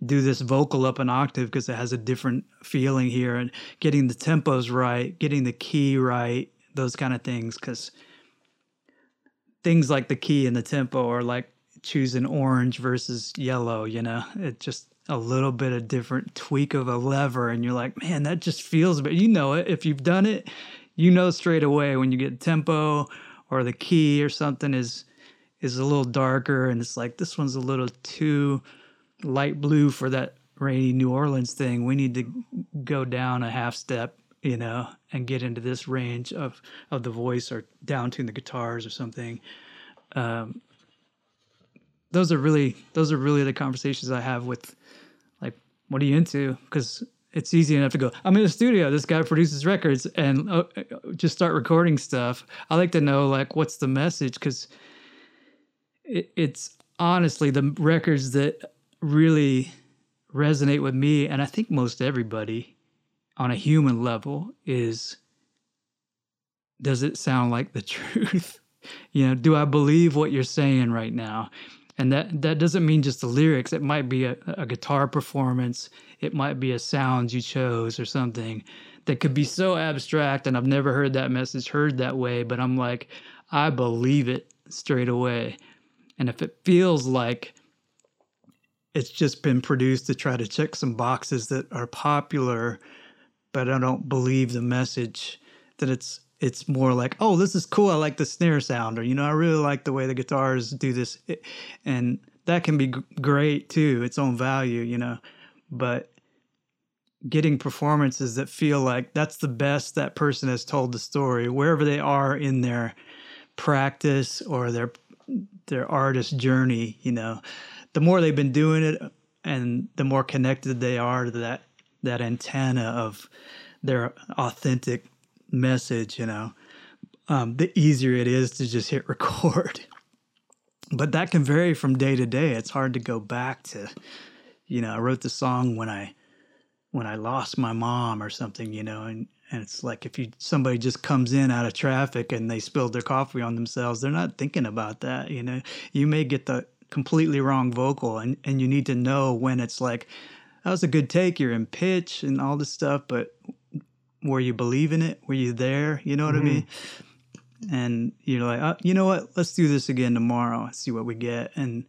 [SPEAKER 2] do this vocal up an octave because it has a different feeling here and getting the tempos right, getting the key right, those kind of things. Because things like the key and the tempo are like choosing orange versus yellow, you know, it's just a little bit of different tweak of a lever. And you're like, man, that just feels, but you know it. If you've done it, you know straight away when you get tempo or the key or something is is a little darker and it's like this one's a little too light blue for that rainy New Orleans thing. We need to go down a half step, you know, and get into this range of of the voice or down tune the guitars or something. Um, those are really those are really the conversations I have with like what are you into? Because it's easy enough to go I'm in the studio. This guy produces records. And uh, just start recording stuff. I like to know like what's the message? Because it, it's honestly the records that really resonate with me and I think most everybody on a human level is does it sound like the truth? You know do I believe what you're saying right now and that that doesn't mean just the lyrics it might be a, a guitar performance it might be a sound you chose or something that could be so abstract and I've never heard that message heard that way, but I'm like, I believe it straight away. And if it feels like it's just been produced to try to check some boxes that are popular, but I don't believe the message, that it's it's more like, oh, this is cool. I like the snare sound, or you know, I really like the way the guitars do this, eh, and that can be great too, its own value, you know. But getting performances that feel like that's the best that person has told the story, wherever they are in their practice or their their artist journey, you know, the more they've been doing it, and the more connected they are to that that antenna of their authentic message, you know, um, the easier it is to just hit record. but that can vary from day to day. It's hard to go back to, you know, I wrote the song when I when I lost my mom or something, you know, and and it's like if you somebody just comes in out of traffic and they spilled their coffee on themselves, they're not thinking about that, you know. You may get the completely wrong vocal and and you need to know when it's like that was a good take, you're in pitch and all this stuff, but were you believing it? Were you there? You know what mm-hmm. I mean? And you're like, oh, you know what? Let's do this again tomorrow. See what we get. And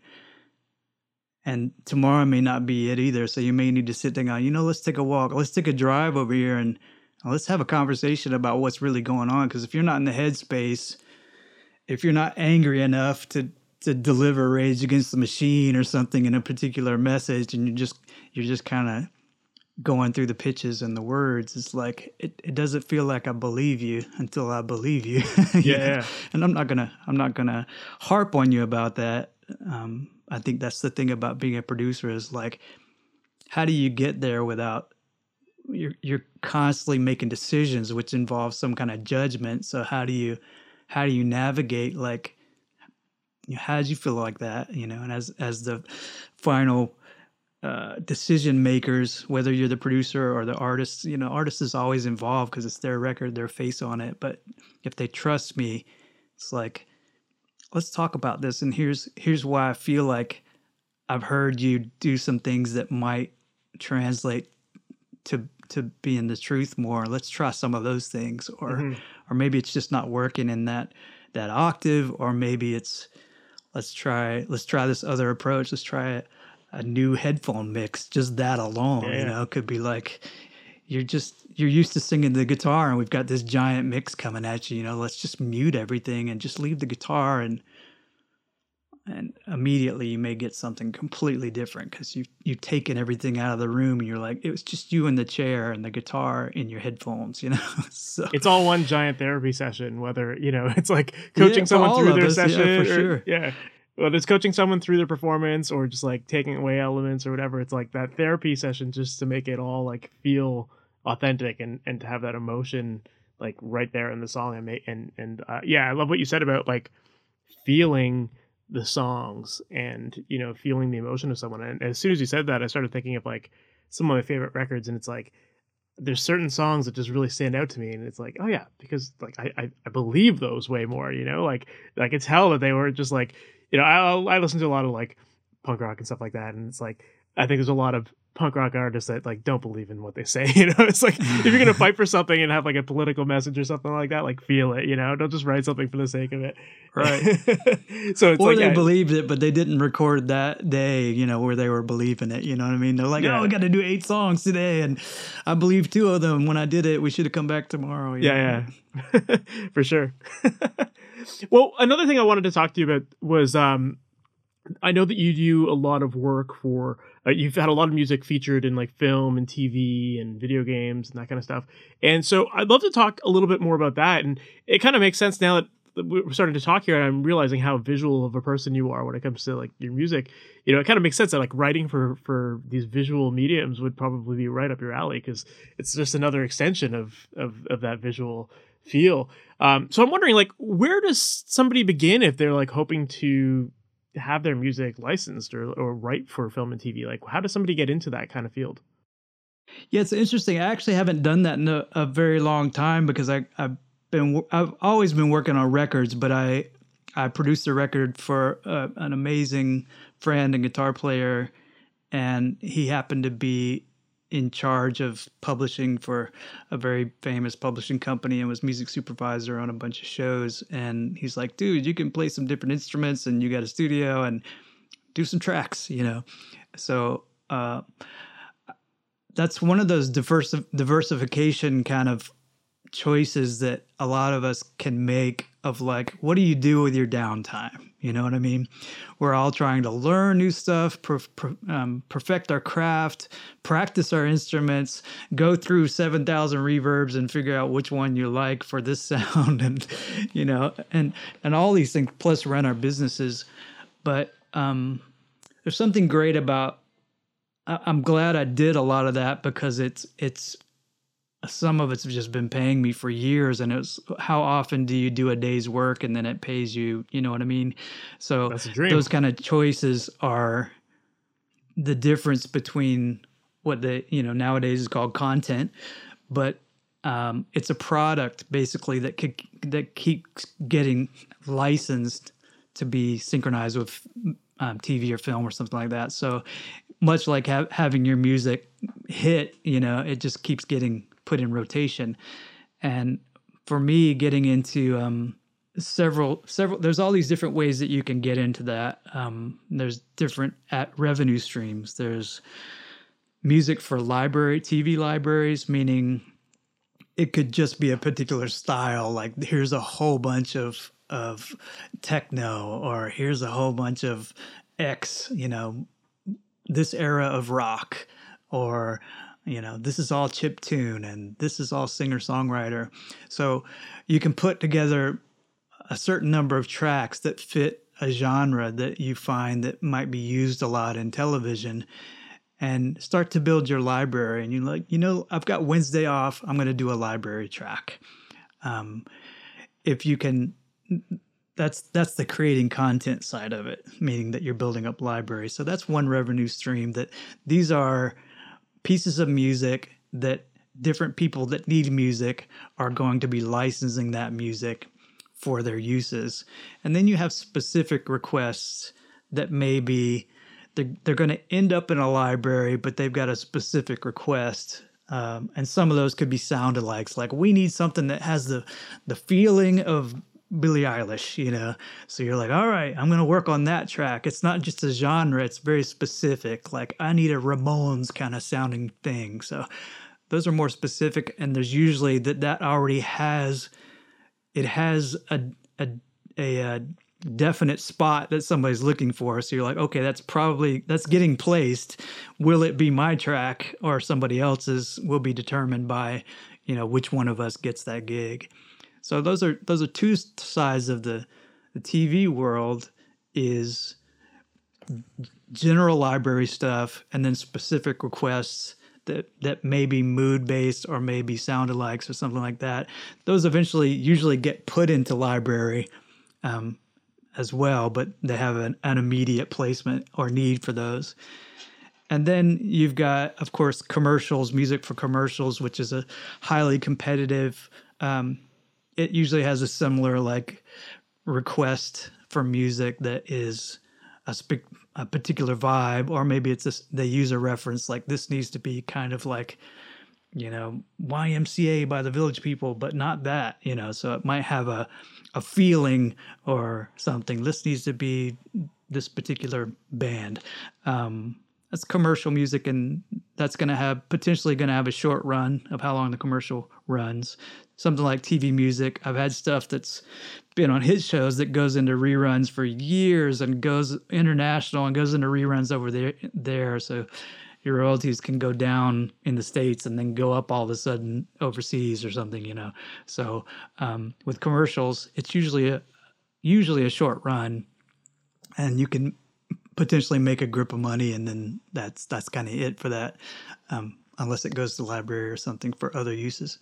[SPEAKER 2] and tomorrow may not be it either. So you may need to sit down. You know, let's take a walk. Let's take a drive over here and let's have a conversation about what's really going on. Because if you're not in the headspace, if you're not angry enough to to deliver Rage Against the Machine or something in a particular message, and you just you're just kind of going through the pitches and the words it's like it, it doesn't feel like i believe you until i believe you.
[SPEAKER 1] Yeah.
[SPEAKER 2] And i'm not gonna i'm not gonna harp on you about that. Um, i think that's the thing about being a producer is like how do you get there without you're you're constantly making decisions which involve some kind of judgment. So how do you how do you navigate like you know, how did you feel like that you know? And as as the final uh, decision makers, whether you're the producer or the artist, you know, artist is always involved because it's their record, their face on it. But if they trust me, it's like, let's talk about this. And here's here's why I feel like I've heard you do some things that might translate to to being the truth more. Let's try some of those things, or mm-hmm. or maybe it's just not working in that that octave, or maybe it's let's try let's try this other approach. Let's try it a new headphone mix. Just that alone, yeah. you know, could be like you're just you're used to singing the guitar and we've got this giant mix coming at you, you know, let's just mute everything and just leave the guitar and and immediately you may get something completely different because you you've taken everything out of the room and you're like it was just you in the chair and the guitar in your headphones you know
[SPEAKER 1] so it's all one giant therapy session whether you know it's like coaching yeah, someone through their us, session yeah, for or, sure yeah whether it's coaching someone through their performance or just like taking away elements or whatever it's like that therapy session just to make it all like feel authentic and and to have that emotion like right there in the song and and and uh, yeah i love what you said about like feeling the songs and you know feeling the emotion of someone. And as soon as you said that i started thinking of like some of my favorite records and it's like there's certain songs that just really stand out to me and it's like oh yeah because like I, I i believe those way more you know? Like i could tell that they were just like you know, I I listen to a lot of like punk rock and stuff like that, and it's like I think there's a lot of punk rock artists that like don't believe in what they say. You know, it's like if you're gonna fight for something and have like a political message or something like that, like feel it. You know, don't just write something for the sake of it.
[SPEAKER 2] Right. so it's or like, they believed it, but they didn't record that day. You know, where they were believing it. You know what I mean? They're like, oh, yeah. oh, we got to do eight songs today, and I believe two of them. When I did it, we should have come back tomorrow.
[SPEAKER 1] Yeah, know? yeah, for sure. Well, another thing I wanted to talk to you about was um, I know that you do a lot of work for. Uh, you've had a lot of music featured in like film and TV and video games and that kind of stuff. And so I'd love to talk a little bit more about that. And it kind of makes sense now that we're starting to talk here and I'm realizing how visual of a person you are when it comes to like your music. You know, it kind of makes sense that like writing for for these visual mediums would probably be right up your alley because it's just another extension of of of that visual feel. Um, so I'm wondering, like, where does somebody begin if they're like hoping to have their music licensed or or write for film and TV? Like, how does somebody get into that kind of field?
[SPEAKER 2] Yeah, it's interesting. I actually haven't done that in a, a very long time because I, I've been I've always been working on records, but I I produced a record for uh, an amazing friend and guitar player, and he happened to be in charge of publishing for a very famous publishing company and was music supervisor on a bunch of shows. And he's like, dude, you can play some different instruments and you got a studio and do some tracks, you know? So, uh, that's one of those diversi- diversification kind of choices that a lot of us can make of like what do you do with your downtime? You know what i mean? We're all trying to learn new stuff per, um, perfect our craft practice our instruments go through 7000 reverbs and figure out which one you like for this sound and you know and and all these things plus run our businesses. But um, there's something great about i'm glad i did a lot of that because it's it's some of it's just been paying me for years and it's how often do you do a day's work and then it pays you you know what i mean so those kind of choices are the difference between what the you know nowadays is called content but um, it's a product basically that could that keeps getting licensed to be synchronized with um, TV or film or something like that. So much like ha- having your music hit, you know, it just keeps getting put in rotation. And for me, getting into um, several several there's all these different ways that you can get into that. Um, there's different at revenue streams. There's music for library TV libraries, meaning it could just be a particular style. Like here's a whole bunch of of techno, or here's a whole bunch of X, you know, this era of rock, or you know this is all chip tune and this is all singer songwriter so you can put together a certain number of tracks that fit a genre that you find that might be used a lot in television and start to build your library. And you're like you know i've got wednesday off. I'm going to do a library track. Um, if you can that's that's the creating content side of it meaning that you're building up libraries. So that's one revenue stream that these are pieces of music that different people that need music are going to be licensing that music for their uses. And then you have specific requests that may be they're, they're going to end up in a library, but they've got a specific request. Um, and some of those could be sound alikes, like we need something that has the the feeling of Billie Eilish, you know. So you're like, all right, I'm gonna work on that track. It's not just a genre; it's very specific. Like I need a Ramones kind of sounding thing. So those are more specific, and there's usually that that already has it has a a a, a definite spot that somebody's looking for. So you're like, okay, that's probably that's getting placed. Will it be my track or somebody else's? Will be determined by you know which one of us gets that gig. So those are those are two sides of the the TV world is general library stuff and then specific requests that that may be mood based or maybe sound alikes or something like that. Those eventually usually get put into library um, as well, but they have an, an immediate placement or need for those. And then you've got, of course, commercials, music for commercials, which is a highly competitive um, it usually has a similar like request for music that is a, a particular vibe, or maybe it's a, they use a reference like this needs to be kind of like you know YMCA by the Village People, but not that you know. So it might have a a feeling or something. This needs to be this particular band. Um, that's commercial music, and that's going to have potentially going to have a short run of how long the commercial runs something like TV music. I've had stuff that's been on his shows that goes into reruns for years and goes international and goes into reruns over there there. So your royalties can go down in the states and then go up all of a sudden overseas or something, you know. So um, with commercials, it's usually a usually a short run, and you can potentially make a grip of money, and then that's that's kind of it for that, um, unless it goes to the library or something for other uses.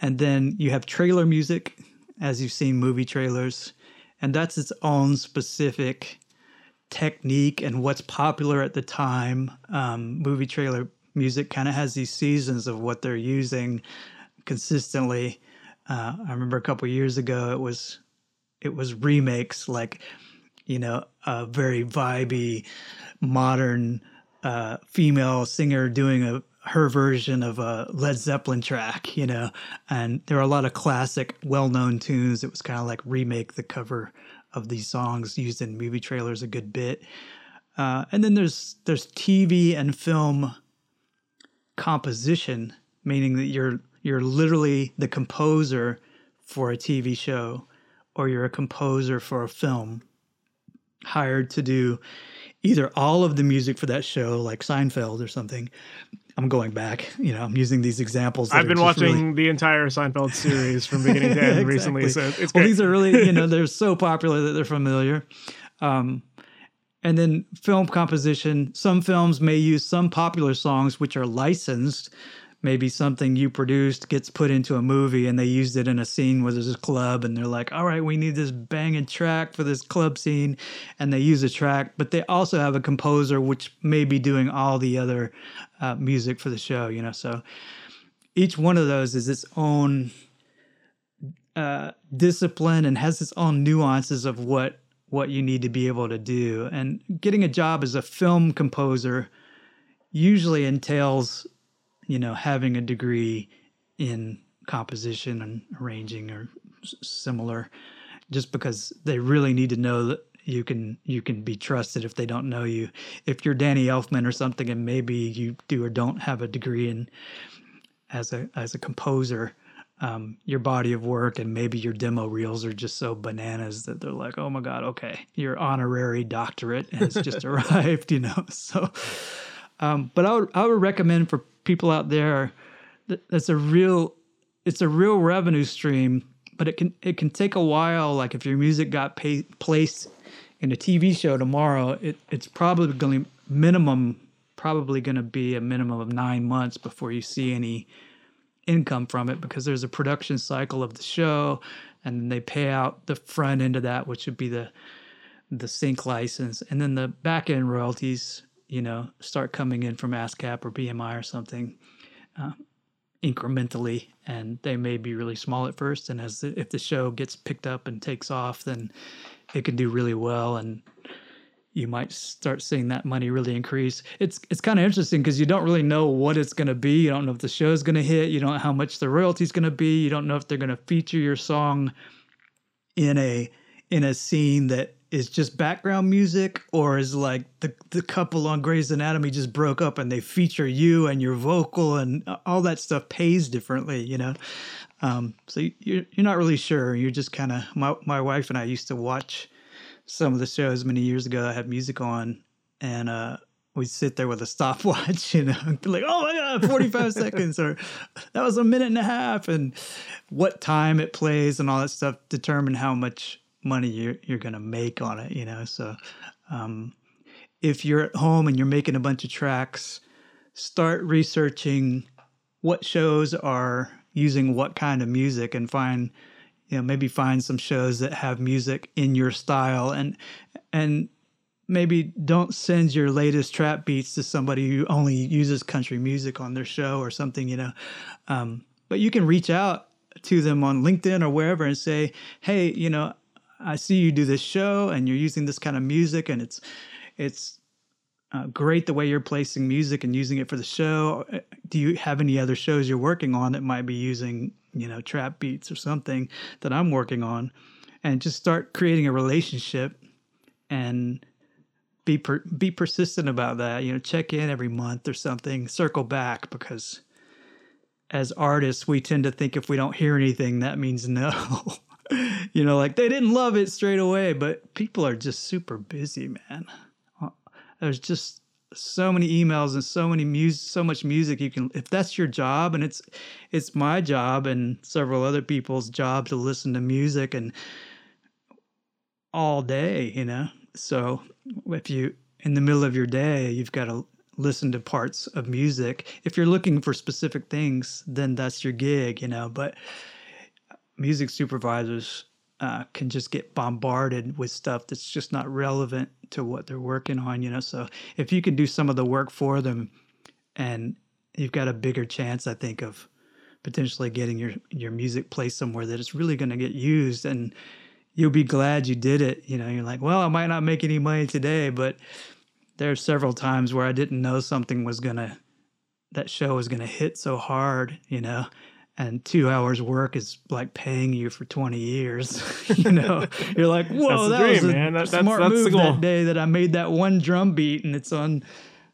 [SPEAKER 2] And then you have trailer music, as you've seen movie trailers, and that's its own specific technique and what's popular at the time. Um, movie trailer music kind of has these seasons of what they're using consistently. Uh, I remember a couple years ago, it was it was remakes like you know a very vibey modern uh, female singer doing a, her version of a Led Zeppelin track, you know, and there are a lot of classic, well-known tunes. It was kind of like remake the cover of these songs used in movie trailers a good bit. Uh, and then there's there's TV and film composition, meaning that you're you're literally the composer for a TV show, or you're a composer for a film, hired to do either all of the music for that show, like Seinfeld or something. I'm going back, you know, I'm using these examples.
[SPEAKER 1] I've been watching
[SPEAKER 2] really-
[SPEAKER 1] the entire Seinfeld series from beginning to end recently, so
[SPEAKER 2] Exactly.
[SPEAKER 1] it's
[SPEAKER 2] well,
[SPEAKER 1] great.
[SPEAKER 2] these are really, you know, they're so popular that they're familiar. Um, and then film composition. Some films may use some popular songs which are licensed. Maybe something you produced gets put into a movie and they used it in a scene where there's a club and they're like, all right, we need this banging track for this club scene. And they use a track, but they also have a composer which may be doing all the other uh, music for the show, you know. So each one of those is its own uh, discipline and has its own nuances of what what you need to be able to do. And getting a job as a film composer usually entails, you know, having a degree in composition and arranging or s- similar, just because they really need to know that you can you can be trusted if they don't know you. If you're Danny Elfman or something, and maybe you do or don't have a degree in as a as a composer, um, your body of work and maybe your demo reels are just so bananas that they're like, oh my god, okay, your honorary doctorate has just arrived, you know. So, um, but I would I would recommend for people out there that that's a real it's a real revenue stream, but it can it can take a while. Like if your music got pay, placed in a TV show tomorrow, it, it's probably going to minimum probably going to be a minimum of nine months before you see any income from it because there's a production cycle of the show and then they pay out the front end of that which would be the the sync license and then the back end royalties you know start coming in from ASCAP or BMI or something uh, incrementally and they may be really small at first and as the, if the show gets picked up and takes off then it can do really well and you might start seeing that money really increase. It's it's kind of interesting because you don't really know what it's going to be. You don't know if the show is going to hit. You don't know how much the royalty's going to be. You don't know if they're going to feature your song in a in a scene that is just background music or is like the the couple on Grey's Anatomy just broke up and they feature you and your vocal and all that stuff pays differently, you know. Um, so you're you're not really sure. You're just kind of my my wife and I used to watch some of the shows many years ago that had music on, and uh, we'd sit there with a stopwatch, you know, like, oh my God, 45 seconds, or that was a minute and a half, and what time it plays and all that stuff determine how much money you're, you're going to make on it, you know. So um, if you're at home and you're making a bunch of tracks, start researching what shows are using what kind of music and find you know maybe find some shows that have music in your style and and maybe don't send your latest trap beats to somebody who only uses country music on their show or something you know um, but you can reach out to them on linkedin or wherever and say hey you know i see you do this show and you're using this kind of music and it's it's uh, great the way you're placing music and using it for the show. Uh, Do you have any other shows you're working on that might be using, you know, trap beats or something that I'm working on? And just start creating a relationship and be per, be persistent about that. You know, check in every month or something, circle back because as artists, we tend to think if we don't hear anything, that means no. you know, like they didn't love it straight away, but people are just super busy, man. Uh, there's just so many emails and so many music so much music you can if that's your job and it's it's my job and several other people's job to listen to music and all day you know? So if you in the middle of your day you've got to listen to parts of music. If you're looking for specific things then that's your gig you know? But music supervisors uh, can just get bombarded with stuff that's just not relevant to what they're working on, you know. So if you can do some of the work for them, and you've got a bigger chance, I think, of potentially getting your your music placed somewhere that it's really going to get used, and you'll be glad you did it. You know, you're like, well, I might not make any money today, but there are several times where I didn't know something was to that show was to hit so hard, you know, and two hours work is like paying you for 20 years. you know, you're like, whoa, that
[SPEAKER 1] dream,
[SPEAKER 2] was a
[SPEAKER 1] man. That- that's-
[SPEAKER 2] smart
[SPEAKER 1] that's
[SPEAKER 2] move that day that I made that one drum beat and it's on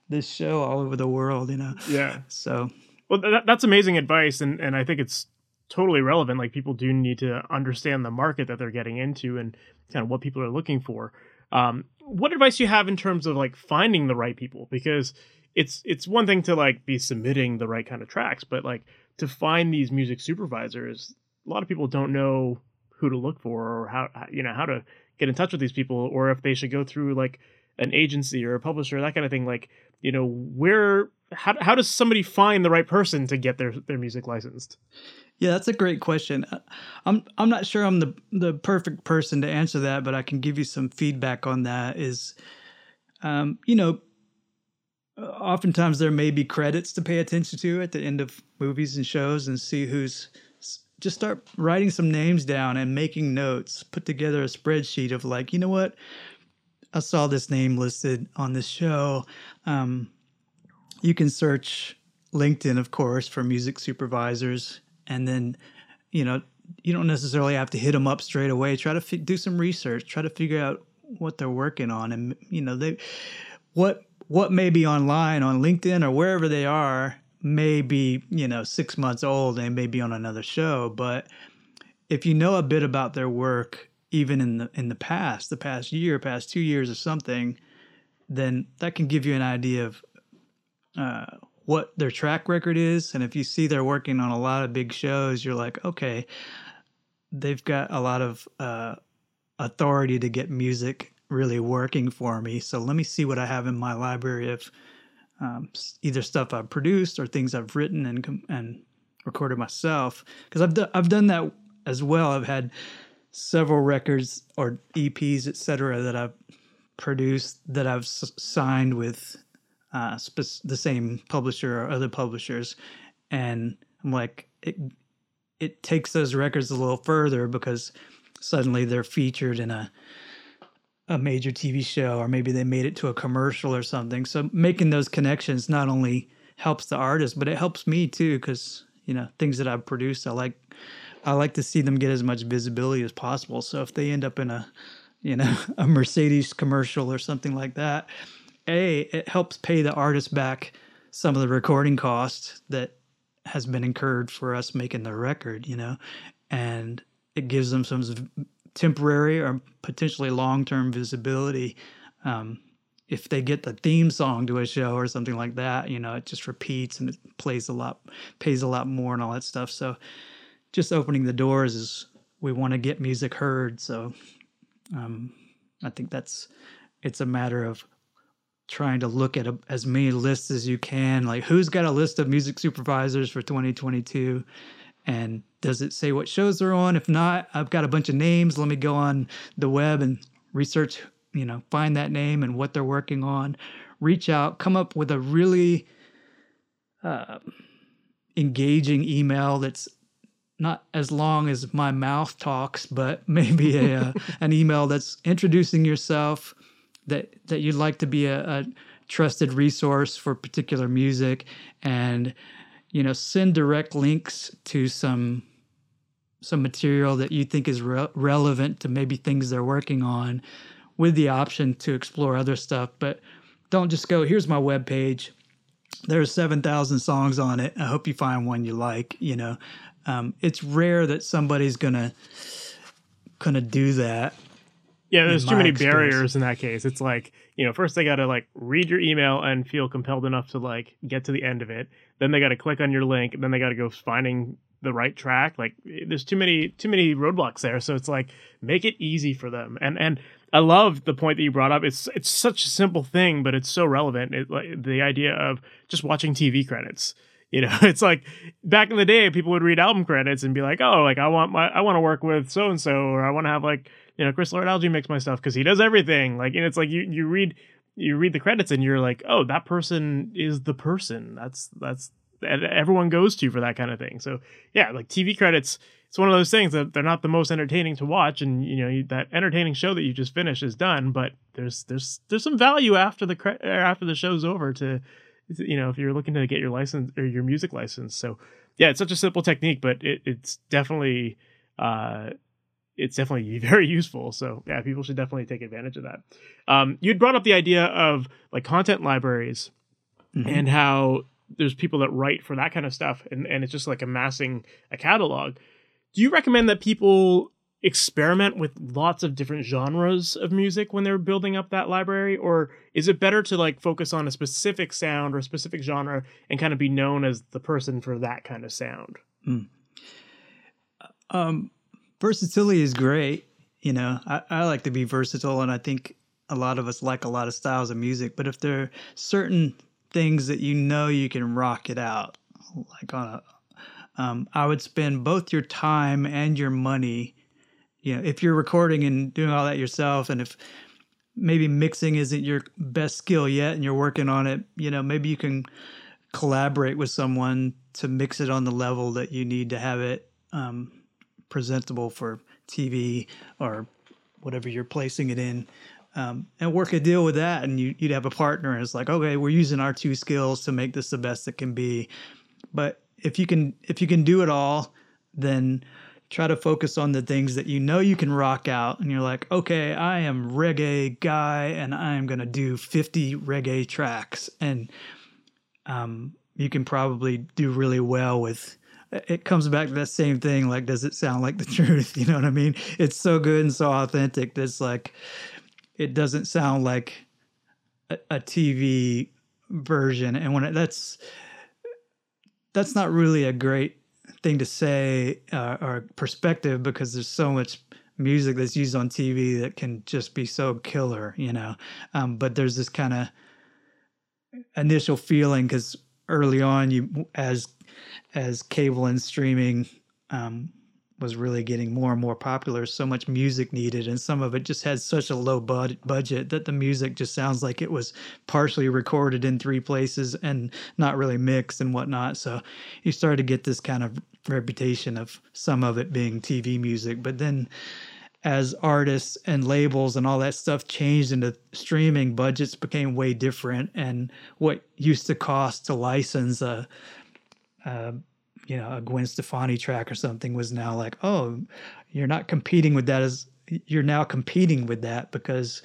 [SPEAKER 2] this show all over the world, you know?
[SPEAKER 1] Yeah.
[SPEAKER 2] So
[SPEAKER 1] Well, that, that's amazing advice, and and I think it's totally relevant. Like people do need to understand the market that they're getting into and kind of what people are looking for. Um, what advice do you have in terms of like finding the right people? Because it's it's one thing to like be submitting the right kind of tracks, but like to find these music supervisors, a lot of people don't know who to look for or how you know how to get in touch with these people or if they should go through like an agency or a publisher that kind of thing like you know where how, how does somebody find the right person to get their their music licensed
[SPEAKER 2] Yeah, that's a great question. Uh, I'm I'm not sure I'm the the perfect person to answer that, but I can give you some feedback on that. Is, um, you know, oftentimes there may be credits to pay attention to at the end of movies and shows, and see who's. Just start writing some names down and making notes. Put together a spreadsheet of like, you know what, I saw this name listed on this show. Um, you can search LinkedIn, of course, for music supervisors, and then, you know, you don't necessarily have to hit them up straight away. Try to do some research. Try to figure out what they're working on, and you know, they what what may be online on LinkedIn or wherever they are may be you know six months old and may be on another show, but if you know a bit about their work, even in the in the past, the past year, past two years or something, then that can give you an idea of uh, what their track record is. And if you see they're working on a lot of big shows, you're like, okay, they've got a lot of uh, authority to get music really working for me. So let me see what I have in my library of um, either stuff I've produced or things I've written and and recorded myself. Because I've done I've done that as well. I've had several records or EPs, etc., that I've produced that I've s- signed with uh, the same publisher or other publishers, and I'm like, it it takes those records a little further because suddenly they're featured in a a major TV show, or maybe they made it to a commercial or something. So making those connections not only helps the artist, but it helps me too because you know things that I've produced, I like I like to see them get as much visibility as possible. So if they end up in a you know a Mercedes commercial or something like that, a it helps pay the artist back some of the recording costs that has been incurred for us making the record, you know, and it gives them some temporary or potentially long term visibility. Um, if they get the theme song to a show or something like that, you know, it just repeats and it plays a lot, pays a lot more and all that stuff. So just opening the doors is we want to get music heard. So um, I think that's it's a matter of trying to look at a, as many lists as you can. Like who's got a list of music supervisors for 2022, and does it say what shows they're on? If not, I've got a bunch of names. Let me go on the web and research. You know, find that name and what they're working on. Reach out, come up with a really uh, engaging email that's not as long as my mouth talks, but maybe a, uh, an email that's introducing yourself, that that you'd like to be a, a trusted resource for particular music, and you know send direct links to some some material that you think is re- relevant to maybe things they're working on, with the option to explore other stuff. But don't just go. Here's my webpage. There's seven thousand songs on it. I hope you find one you like. You know, um, it's rare that somebody's gonna gonna do that.
[SPEAKER 1] yeah there's too many
[SPEAKER 2] experience.
[SPEAKER 1] barriers in that case it's like you know first they got to like read your email and feel compelled enough to like get to the end of it then they got to click on your link And then they got to go finding the right track like there's too many too many roadblocks there. So it's like make it easy for them. And and i love the point that you brought up. It's it's such a simple thing but it's so relevant. It like the idea of just watching tv credits you know? It's like back in the day people would read album credits and be like oh like i want my i want to work with so and so or i want to have like you know Chris Lord-Alge mix my stuff because he does everything. Like and it's like you you read you read the credits and you're like oh that person is the person that's that's that everyone goes to for that kind of thing so yeah like tv credits it's one of those things that they're not the most entertaining to watch and you know that entertaining show that you just finished is done but there's there's there's some value after the cre- after the show's over to you know, if you're looking to get your license or your music license. So yeah, it's such a simple technique, but it, it's definitely uh, it's definitely very useful. So yeah, people should definitely take advantage of that. Um, you'd brought up the idea of like content libraries mm-hmm. and how there's people that write for that kind of stuff, and and it's just like amassing a catalog. Do you recommend that people experiment with lots of different genres of music when they're building up that library or is it better to like focus on a specific sound or a specific genre and kind of be known as the person for that kind of sound mm.
[SPEAKER 2] um versatility is great you know. I, I like to be versatile and i think a lot of us like a lot of styles of music but if there are certain things that you know you can rock it out like on a um, I would spend both your time and your money you know, if you're recording and doing all that yourself, and if maybe mixing isn't your best skill yet and you're working on it, you know, maybe you can collaborate with someone to mix it on the level that you need to have it um, presentable for TV or whatever you're placing it in. Um, and work a deal with that, and you, would have a partner, and it's like, okay, we're using our two skills to make this the best it can be. But if you can, if you can do it all, then try to focus on the things that you know you can rock out and you're like okay i am reggae guy and i'm going to do 50 reggae tracks and um, you can probably do really well with it comes back to that same thing like does it sound like the truth? You know what i mean? It's so good and so authentic that it's like it doesn't sound like a, a tv version. And when it, that's that's not really a great thing to say uh, or perspective because there's so much music that's used on TV that can just be so killer, you know. Um, but there's this kind of initial feeling because early on, you as as cable and streaming um, was really getting more and more popular. So much music needed, and some of it just had such a low bud- budget that the music just sounds like it was partially recorded in three places and not really mixed and whatnot. So you started to get this kind of reputation of some of it being TV music, but then as artists and labels and all that stuff changed into streaming, budgets became way different, and what used to cost to license a, a you know a Gwen Stefani track or something was now like, oh, you're not competing with that as you're now competing with that because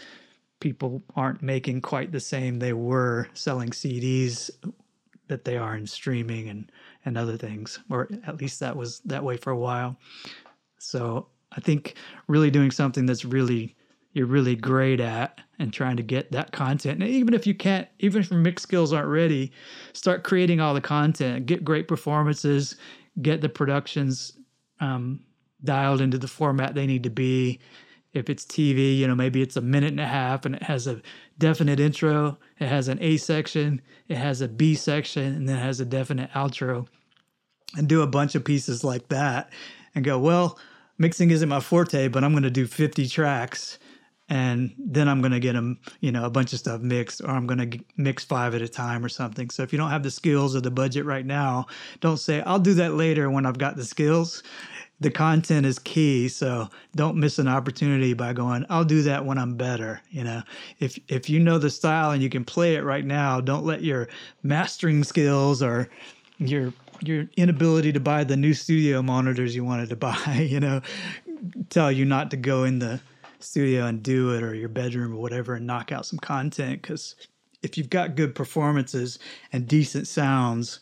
[SPEAKER 2] people aren't making quite the same they were selling CDs that they are in streaming and and other things, or at least that was that way for a while. So I think really doing something that's really you're really great at and trying to get that content. And even if you can't, even if your mix skills aren't ready, start creating all the content, get great performances, get the productions um, dialed into the format they need to be. If it's TV, you know, maybe it's a minute and a half and it has a definite intro, it has an A section, it has a B section, and then it has a definite outro. And do a bunch of pieces like that and go, well, mixing isn't my forte, but I'm going to do 50 tracks and then I'm going to get them, you know, a bunch of stuff mixed, or I'm going to mix five at a time or something. So if you don't have the skills or the budget right now, don't say, I'll do that later when I've got the skills. The content is key, so don't miss an opportunity by going, I'll do that when I'm better. You know, if if you know the style and you can play it right now, don't let your mastering skills or your your inability to buy the new studio monitors you wanted to buy, you know, tell you not to go in the studio and do it or your bedroom or whatever and knock out some content. Because if you've got good performances and decent sounds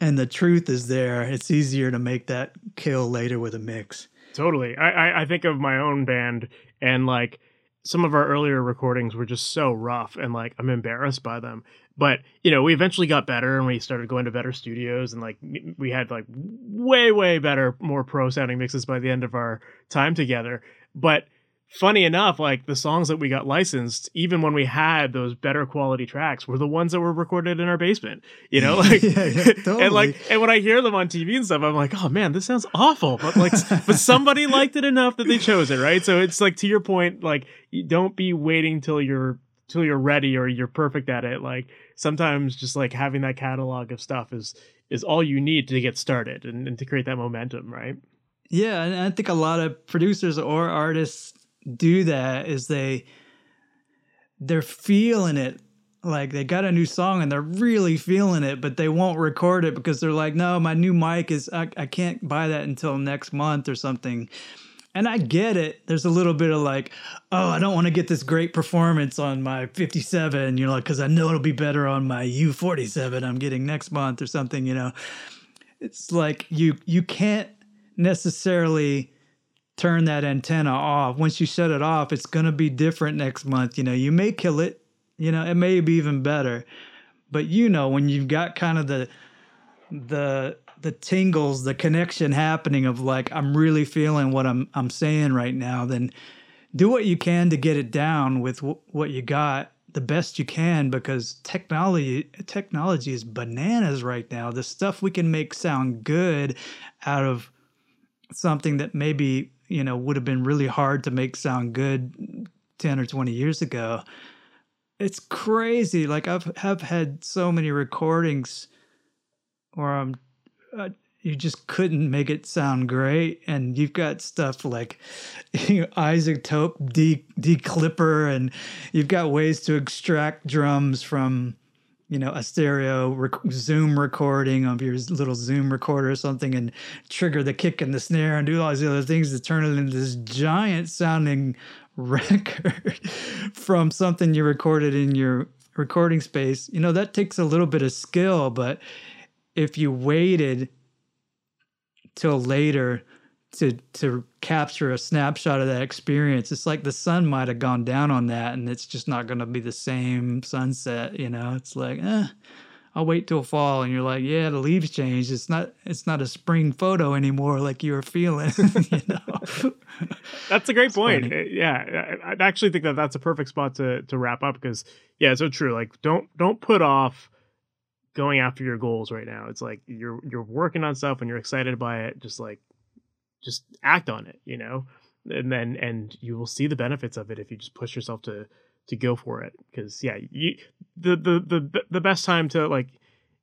[SPEAKER 2] and the truth is there it's easier to make that kill later with a mix.
[SPEAKER 1] Totally. I i think of my own band and like some of our earlier recordings were just so rough and like i'm embarrassed by them but you know we eventually got better and we started going to better studios and like we had like way way better more pro sounding mixes by the end of our time together but funny enough, like the songs that we got licensed, even when we had those better quality tracks, were the ones that were recorded in our basement. You know, like yeah, yeah, totally. and like and when I hear them on TV and stuff, I'm like, oh man, this sounds awful. But like, but somebody liked it enough that they chose it, right? So it's like to your point, like don't be waiting till you're till you're ready or you're perfect at it. Like sometimes just like having that catalog of stuff is is all you need to get started and, and to create that momentum, right?
[SPEAKER 2] Yeah, and I think a lot of producers or artists do that is they they're feeling it like they got a new song and they're really feeling it, but they won't record it because they're like, no, my new mic is, I, I can't buy that until next month or something. And I get it. There's a little bit of like, oh, I don't want to get this great performance on my 57, you know, because I know it'll be better on my U47 I'm getting next month or something, you know. It's like you you can't necessarily turn that antenna off. Once you shut it off, it's going to be different next month. You know, you may kill it, you know, it may be even better. But you know, when you've got kind of the the the tingles, the connection happening of like I'm really feeling what I'm I'm saying right now, then do what you can to get it down with w- what you got the best you can because technology technology is bananas right now. The stuff we can make sound good out of something that maybe you know would have been really hard to make sound good 10 or 20 years ago it's crazy like i've have had so many recordings where i'm uh, you just couldn't make it sound great. And you've got stuff like you know, iZotope de declipper and you've got ways to extract drums from you know a stereo rec- zoom recording of your little zoom recorder or something and trigger the kick and the snare and do all these other things to turn it into this giant sounding record from something you recorded in your recording space. You know that takes a little bit of skill but if you waited till later to to capture a snapshot of that experience. It's like the sun might have gone down on that, and it's just not going to be the same sunset. You know, it's like, eh, I'll wait till fall, and you're like, yeah, the leaves changed. It's not it's not a spring photo anymore, like you were feeling. you know,
[SPEAKER 1] that's a great point. Funny. Uh, yeah, I actually think that that's a perfect spot to to wrap up because yeah, so true. Like, don't don't put off going after your goals right now. It's like you're you're working on stuff and you're excited by it. Just like just act on it, you know, and then and you will see the benefits of it if you just push yourself to to go for it. Because yeah, you the the the the best time to like,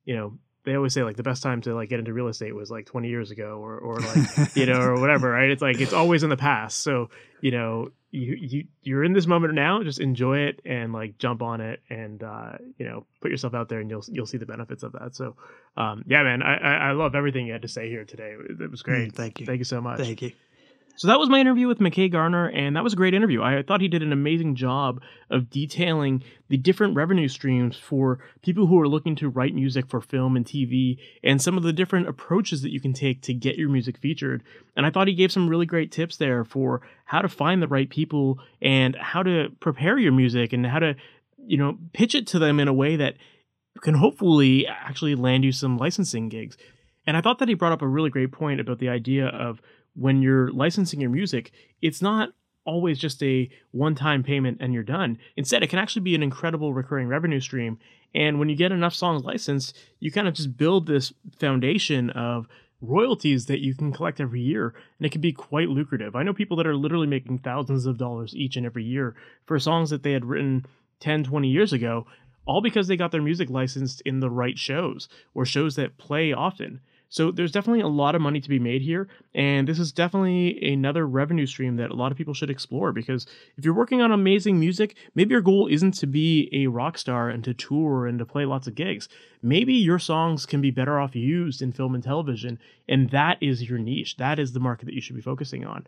[SPEAKER 1] you know, they always say like the best time to like get into real estate was like 20 years ago or or like you know or whatever right? It's like it's always in the past. So you know you you you're in this moment now just enjoy it and like jump on it and uh you know put yourself out there and you'll you'll see the benefits of that. So um yeah man i i, love everything you had to say here today. It was great.
[SPEAKER 2] mm, thank you.
[SPEAKER 1] Thank you so much.
[SPEAKER 2] Thank you
[SPEAKER 1] so that was my interview with McKay Garner, and that was a great interview. I thought he did an amazing job of detailing the different revenue streams for people who are looking to write music for film and TV, and some of the different approaches that you can take to get your music featured. And I thought he gave some really great tips there for how to find the right people and how to prepare your music and how to, you know, pitch it to them in a way that can hopefully actually land you some licensing gigs. And I thought that he brought up a really great point about the idea of when you're licensing your music, it's not always just a one time payment and you're done. Instead, it can actually be an incredible recurring revenue stream. And when you get enough songs licensed, you kind of just build this foundation of royalties that you can collect every year and it can be quite lucrative. I know people that are literally making thousands of dollars each and every year for songs that they had written 10, 20 years ago, all because they got their music licensed in the right shows or shows that play often. So there's definitely a lot of money to be made here, and this is definitely another revenue stream that a lot of people should explore because if you're working on amazing music, maybe your goal isn't to be a rock star and to tour and to play lots of gigs. Maybe your songs can be better off used in film and television, and that is your niche. That is the market that you should be focusing on.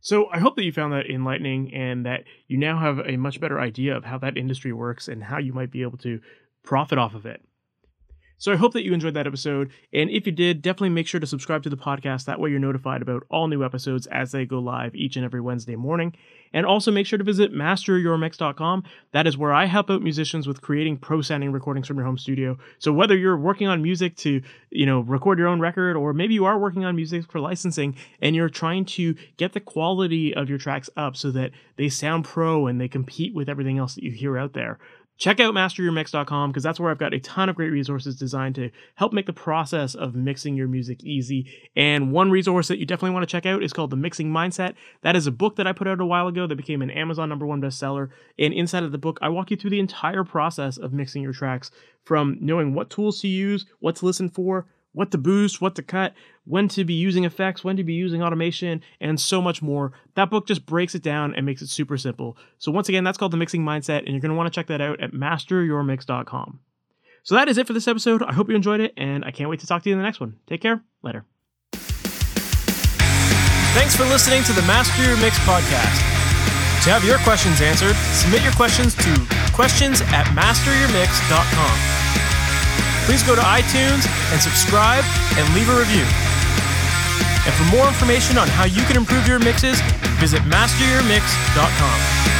[SPEAKER 1] So I hope that you found that enlightening and that you now have a much better idea of how that industry works and how you might be able to profit off of it. So I hope that you enjoyed that episode. And if you did, definitely make sure to subscribe to the podcast. That way you're notified about all new episodes as they go live each and every Wednesday morning. And also make sure to visit masteryourmix.com. That is where I help out musicians with creating pro sounding recordings from your home studio. So whether you're working on music to, you know, record your own record, or maybe you are working on music for licensing and you're trying to get the quality of your tracks up so that they sound pro and they compete with everything else that you hear out there check out masteryourmix.com because that's where I've got a ton of great resources designed to help make the process of mixing your music easy. And one resource that you definitely want to check out is called The Mixing Mindset. That is a book that I put out a while ago that became an Amazon number one bestseller. And inside of the book, I walk you through the entire process of mixing your tracks from knowing what tools to use, what to listen for, what to boost, what to cut, when to be using effects, when to be using automation, and so much more. That book just breaks it down and makes it super simple. So, once again, that's called The Mixing Mindset, and you're going to want to check that out at masteryourmix.com. So, that is it for this episode. I hope you enjoyed it, and I can't wait to talk to you in the next one. Take care. Later. Thanks for listening to the Master Your Mix podcast. To have your questions answered, submit your questions to questions at masteryourmix.com. Please go to iTunes and subscribe and leave a review. And for more information on how you can improve your mixes, visit masteryourmix.com.